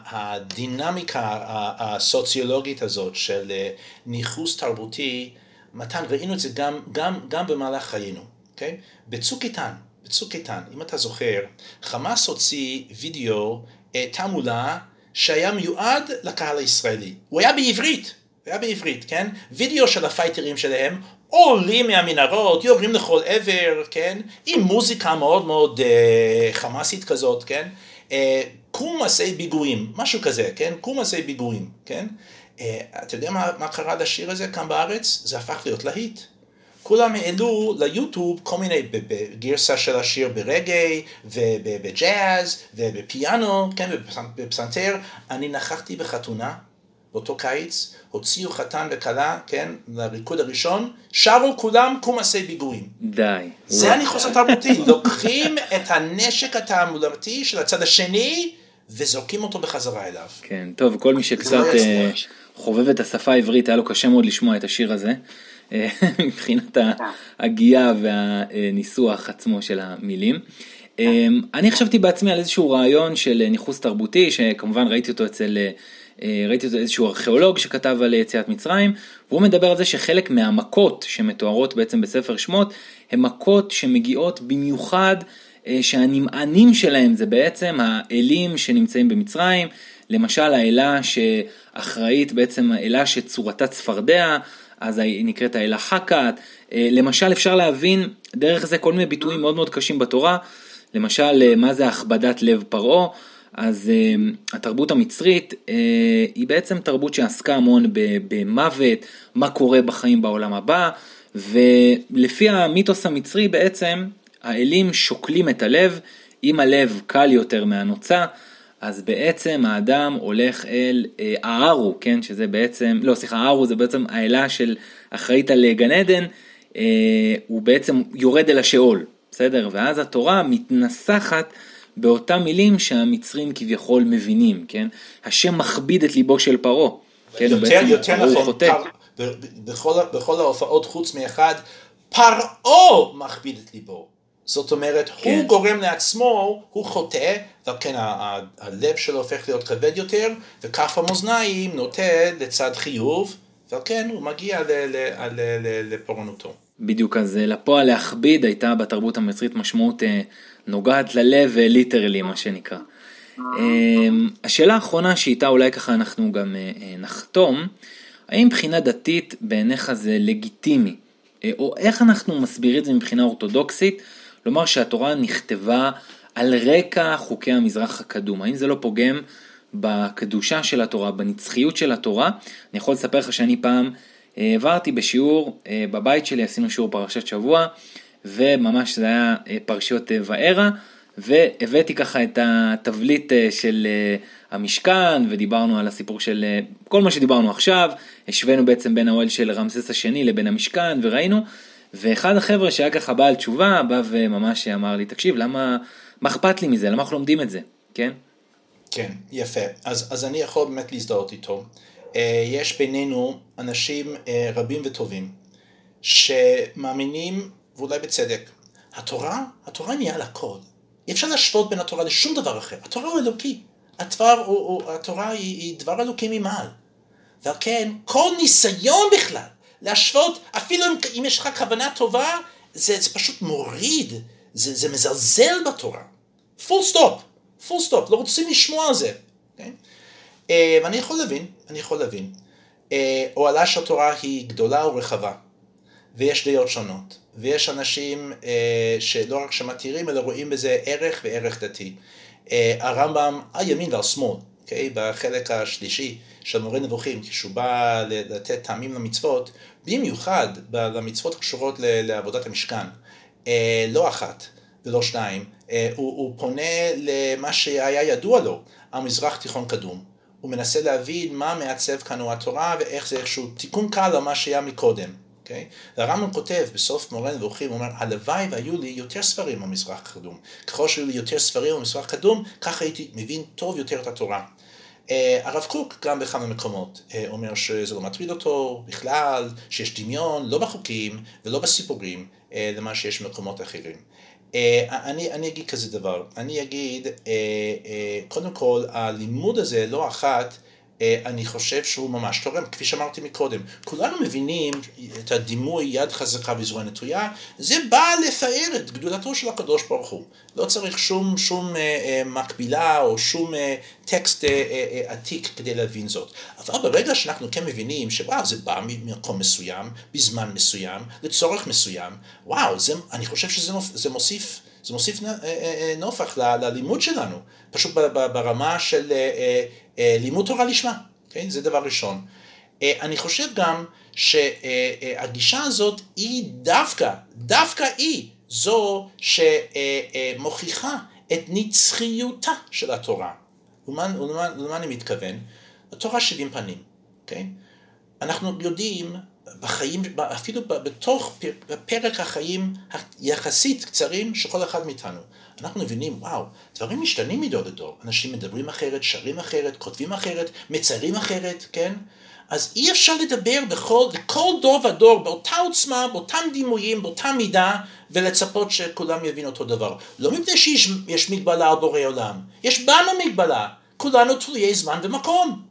הדינמיקה הסוציולוגית הזאת של אה, ניכוס תרבותי, מתן, ראינו את זה גם, גם, גם במהלך חיינו, אוקיי? בצוק איתן, בצוק איתן, אם אתה זוכר, חמאס הוציא וידאו, אה, תעמולה, שהיה מיועד לקהל הישראלי. הוא היה בעברית, הוא היה בעברית, כן? וידאו של הפייטרים שלהם, עולים מהמנהרות, יורים לכל עבר, כן? עם מוזיקה מאוד מאוד אה, חמאסית כזאת, כן? אה, קום מעשי ביגויים, משהו כזה, כן? קום מעשי ביגויים, כן? אה, אתה יודע מה, מה קרה לשיר הזה כאן בארץ? זה הפך להיות להיט. כולם העלו ליוטיוב כל מיני, בגרסה של השיר ברגעי, ובג'אז, ובפיאנו, כן, ובפסנתר. אני נכחתי בחתונה באותו קיץ, הוציאו חתן וכלה, כן, לריקוד הראשון, שרו כולם קומסי ביגויים. די. זה הניחוס התרבותי, לוקחים את הנשק התעמולתי של הצד השני, וזורקים אותו בחזרה אליו. כן, טוב, כל מי שקצת uh, חובב את השפה העברית, היה לו קשה מאוד לשמוע את השיר הזה. אה, (laughs) מבחינת ההגייה והניסוח עצמו של המילים. אה, אני חשבתי בעצמי על איזשהו רעיון של ניכוס תרבותי, שכמובן ראיתי אותו אצל אה, ראיתי איזשהו ארכיאולוג שכתב על יציאת מצרים, והוא מדבר על זה שחלק מהמכות שמתוארות בעצם בספר שמות, הן מכות שמגיעות במיוחד, שהנמענים שלהם זה בעצם האלים שנמצאים במצרים, למשל האלה שאחראית בעצם האלה שצורתה צפרדע, אז היא נקראת האלה חכת, אה, למשל אפשר להבין דרך זה כל מיני ביטויים מאוד מאוד קשים בתורה, למשל מה זה הכבדת לב פרעה, אז uh, התרבות המצרית היא בעצם תרבות שעסקה המון במוות, מה קורה בחיים בעולם הבא, ולפי המיתוס המצרי בעצם האלים שוקלים את הלב, אם הלב קל יותר מהנוצה, אז בעצם האדם הולך אל אה, הארו, כן, שזה בעצם, לא סליחה, הארו זה בעצם האלה של אחראית על גן עדן, אה, הוא בעצם יורד אל השאול, בסדר? ואז התורה מתנסחת באותם מילים שהמצרים כביכול מבינים, כן? השם מכביד את ליבו של פרעה. כן, יותר, יותר נכון, פר, בכל, בכל ההופעות חוץ מאחד, פרעה מכביד את ליבו. זאת אומרת, כן. הוא גורם לעצמו, הוא חוטא, ועל כן הלב שלו הופך להיות כבד יותר, וכף המאזניים נוטה לצד חיוב, ועל כן הוא מגיע לפורענותו. בדיוק, אז אה, לפועל להכביד הייתה בתרבות המצרית משמעות אה, נוגעת ללב ליטרלי מה שנקרא. אמ, השאלה האחרונה שאיתה אולי ככה אנחנו גם אה, אה, נחתום, האם מבחינה דתית בעיניך זה לגיטימי, אה, או איך אנחנו מסבירים את זה מבחינה אורתודוקסית, לומר שהתורה נכתבה על רקע חוקי המזרח הקדום, האם זה לא פוגם בקדושה של התורה, בנצחיות של התורה? אני יכול לספר לך שאני פעם העברתי בשיעור, בבית שלי עשינו שיעור פרשת שבוע, וממש זה היה אה, פרשיות אה, וערה, והבאתי ככה את התבליט אה, של המשכן, ודיברנו על הסיפור של כל מה שדיברנו עכשיו, השווינו בעצם בין האוהל של רמסס השני לבין המשכן, וראינו, ואחד החבר'ה שהיה ככה בעל תשובה, בא וממש אמר לי, תקשיב, למה, מה אכפת לי מזה, למה אנחנו לומדים את זה, כן? כן, יפה. אז, אז אני יכול באמת להזדהות איתו. יש בינינו אנשים רבים וטובים שמאמינים ואולי בצדק. התורה, התורה היא מעל הכל. אי אפשר להשוות בין התורה לשום דבר אחר. התורה הוא אלוקי. התואר, הוא, הוא, התורה היא, היא דבר אלוקי ממעל. ועל כן, כל ניסיון בכלל להשוות, אפילו אם, אם יש לך כוונה טובה, זה, זה פשוט מוריד, זה, זה מזלזל בתורה. full stop, full stop, לא רוצים לשמוע על זה. Okay? אוקיי? אה, ואני יכול להבין, אני יכול להבין. אה, אוהלה של התורה היא גדולה ורחבה, ויש דעות שונות. ויש אנשים אה, שלא רק שמתירים, אלא רואים בזה ערך וערך דתי. אה, הרמב"ם על ימין ועל שמאל, okay, אוקיי? בחלק השלישי של מורה נבוכים, כשהוא בא לתת טעמים למצוות, במיוחד למצוות הקשורות לעבודת המשכן, אה, לא אחת ולא שניים, אה, הוא, הוא פונה למה שהיה ידוע לו, המזרח תיכון קדום. הוא מנסה להבין מה מעצב כאן התורה ואיך זה איכשהו תיקון קל על מה שהיה מקודם. אוקיי? Okay? והרמב"ם כותב בסוף מורה נבוכים, הוא אומר, הלוואי והיו לי יותר ספרים במזרח הקדום. ככל שהיו לי יותר ספרים במזרח הקדום, ככה הייתי מבין טוב יותר את התורה. הרב קוק גם בכמה מקומות אומר שזה לא מטריד אותו בכלל, שיש דמיון לא בחוקים ולא בסיפורים למה שיש במקומות אחרים. אני, אני אגיד כזה דבר, אני אגיד, קודם כל הלימוד הזה לא אחת אה, אני חושב שהוא ממש תורם, כפי שאמרתי מקודם. כולנו מבינים את הדימוי יד חזקה וזרוע נטויה, זה בא לפאר את גדולתו של הקדוש ברוך הוא. לא צריך שום, שום אה, אה, מקבילה או שום אה, טקסט אה, אה, אה, עתיק כדי להבין זאת. אבל ברגע שאנחנו כן מבינים שוואו, זה בא ממקום מסוים, בזמן מסוים, לצורך מסוים, וואו, זה, אני חושב שזה מוסיף זה מוסיף אה, אה, אה, נופח ללימוד שלנו, פשוט ברמה של לימוד תורה לשמה, כן? זה דבר ראשון. אני חושב גם שהגישה הזאת היא דווקא, דווקא היא זו שמוכיחה את נצחיותה של התורה. ולמה, ולמה, ולמה אני מתכוון? התורה שבעים פנים, כן? אנחנו יודעים בחיים, אפילו בתוך פרק החיים היחסית קצרים של כל אחד מאיתנו. אנחנו מבינים, וואו, דברים משתנים מדור לדור. אנשים מדברים אחרת, שרים אחרת, כותבים אחרת, מציירים אחרת, כן? אז אי אפשר לדבר בכל, לכל דור ודור באותה עוצמה, באותם דימויים, באותה מידה, ולצפות שכולם יבינו אותו דבר. לא מפני שיש מגבלה על בורא עולם, יש בנו מגבלה, כולנו תלויי זמן ומקום.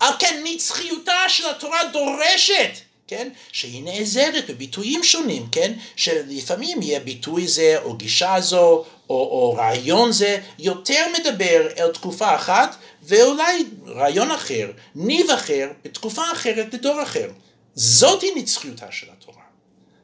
על כן נצחיותה של התורה דורשת כן? שהיא נעזרת בביטויים שונים, כן? שלפעמים יהיה ביטוי זה או גישה זו או, או רעיון זה יותר מדבר אל תקופה אחת ואולי רעיון אחר, ניב אחר, בתקופה אחרת לדור אחר. זאתי נצחיותה של התורה.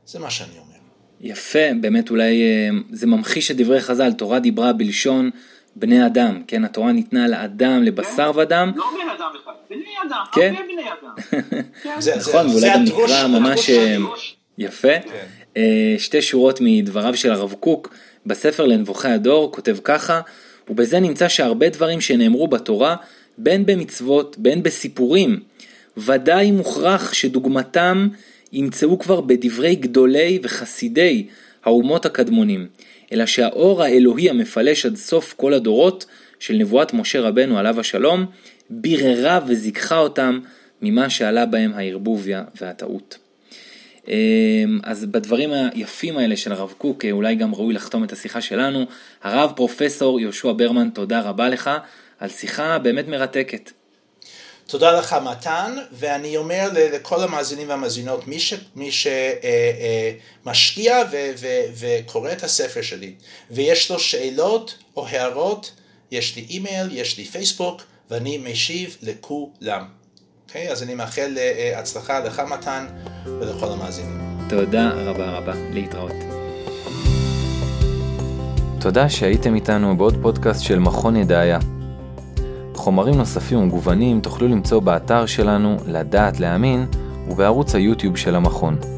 זה מה שאני אומר. יפה, באמת אולי אה, זה ממחיש את דברי חז"ל, תורה דיברה בלשון בני אדם, כן, התורה ניתנה לאדם, לבשר? ודם. לא בני אדם אחד, בני אדם, כן? הרבה בני אדם. (laughs) נכון, ואולי גם נקרא ממש אה, יפה. כן. אה, שתי שורות מדבריו של הרב קוק בספר לנבוכי הדור, כותב ככה, ובזה נמצא שהרבה דברים שנאמרו בתורה, בין במצוות, בין בסיפורים, ודאי מוכרח שדוגמתם ימצאו כבר בדברי גדולי וחסידי האומות הקדמונים. אלא שהאור האלוהי המפלש עד סוף כל הדורות של נבואת משה רבנו עליו השלום, ביררה וזיככה אותם ממה שעלה בהם הערבוביה והטעות. אמ, אז בדברים היפים האלה של הרב קוק, אולי גם ראוי לחתום את השיחה שלנו. הרב פרופסור יהושע ברמן, תודה רבה לך על שיחה באמת מרתקת. תודה לך מתן, ואני אומר לכל המאזינים והמאזינות, מי, ש, מי שמשקיע אה, אה, ו, ו, וקורא את הספר שלי, ויש לו שאלות או הערות, יש לי אימייל, יש לי פייסבוק, ואני משיב לכולם. אוקיי? Okay? אז אני מאחל אה, הצלחה לך מתן ולכל המאזינים. תודה רבה רבה, להתראות. תודה שהייתם איתנו בעוד פודקאסט של מכון ידעיה. חומרים נוספים ומגוונים תוכלו למצוא באתר שלנו לדעת להאמין ובערוץ היוטיוב של המכון.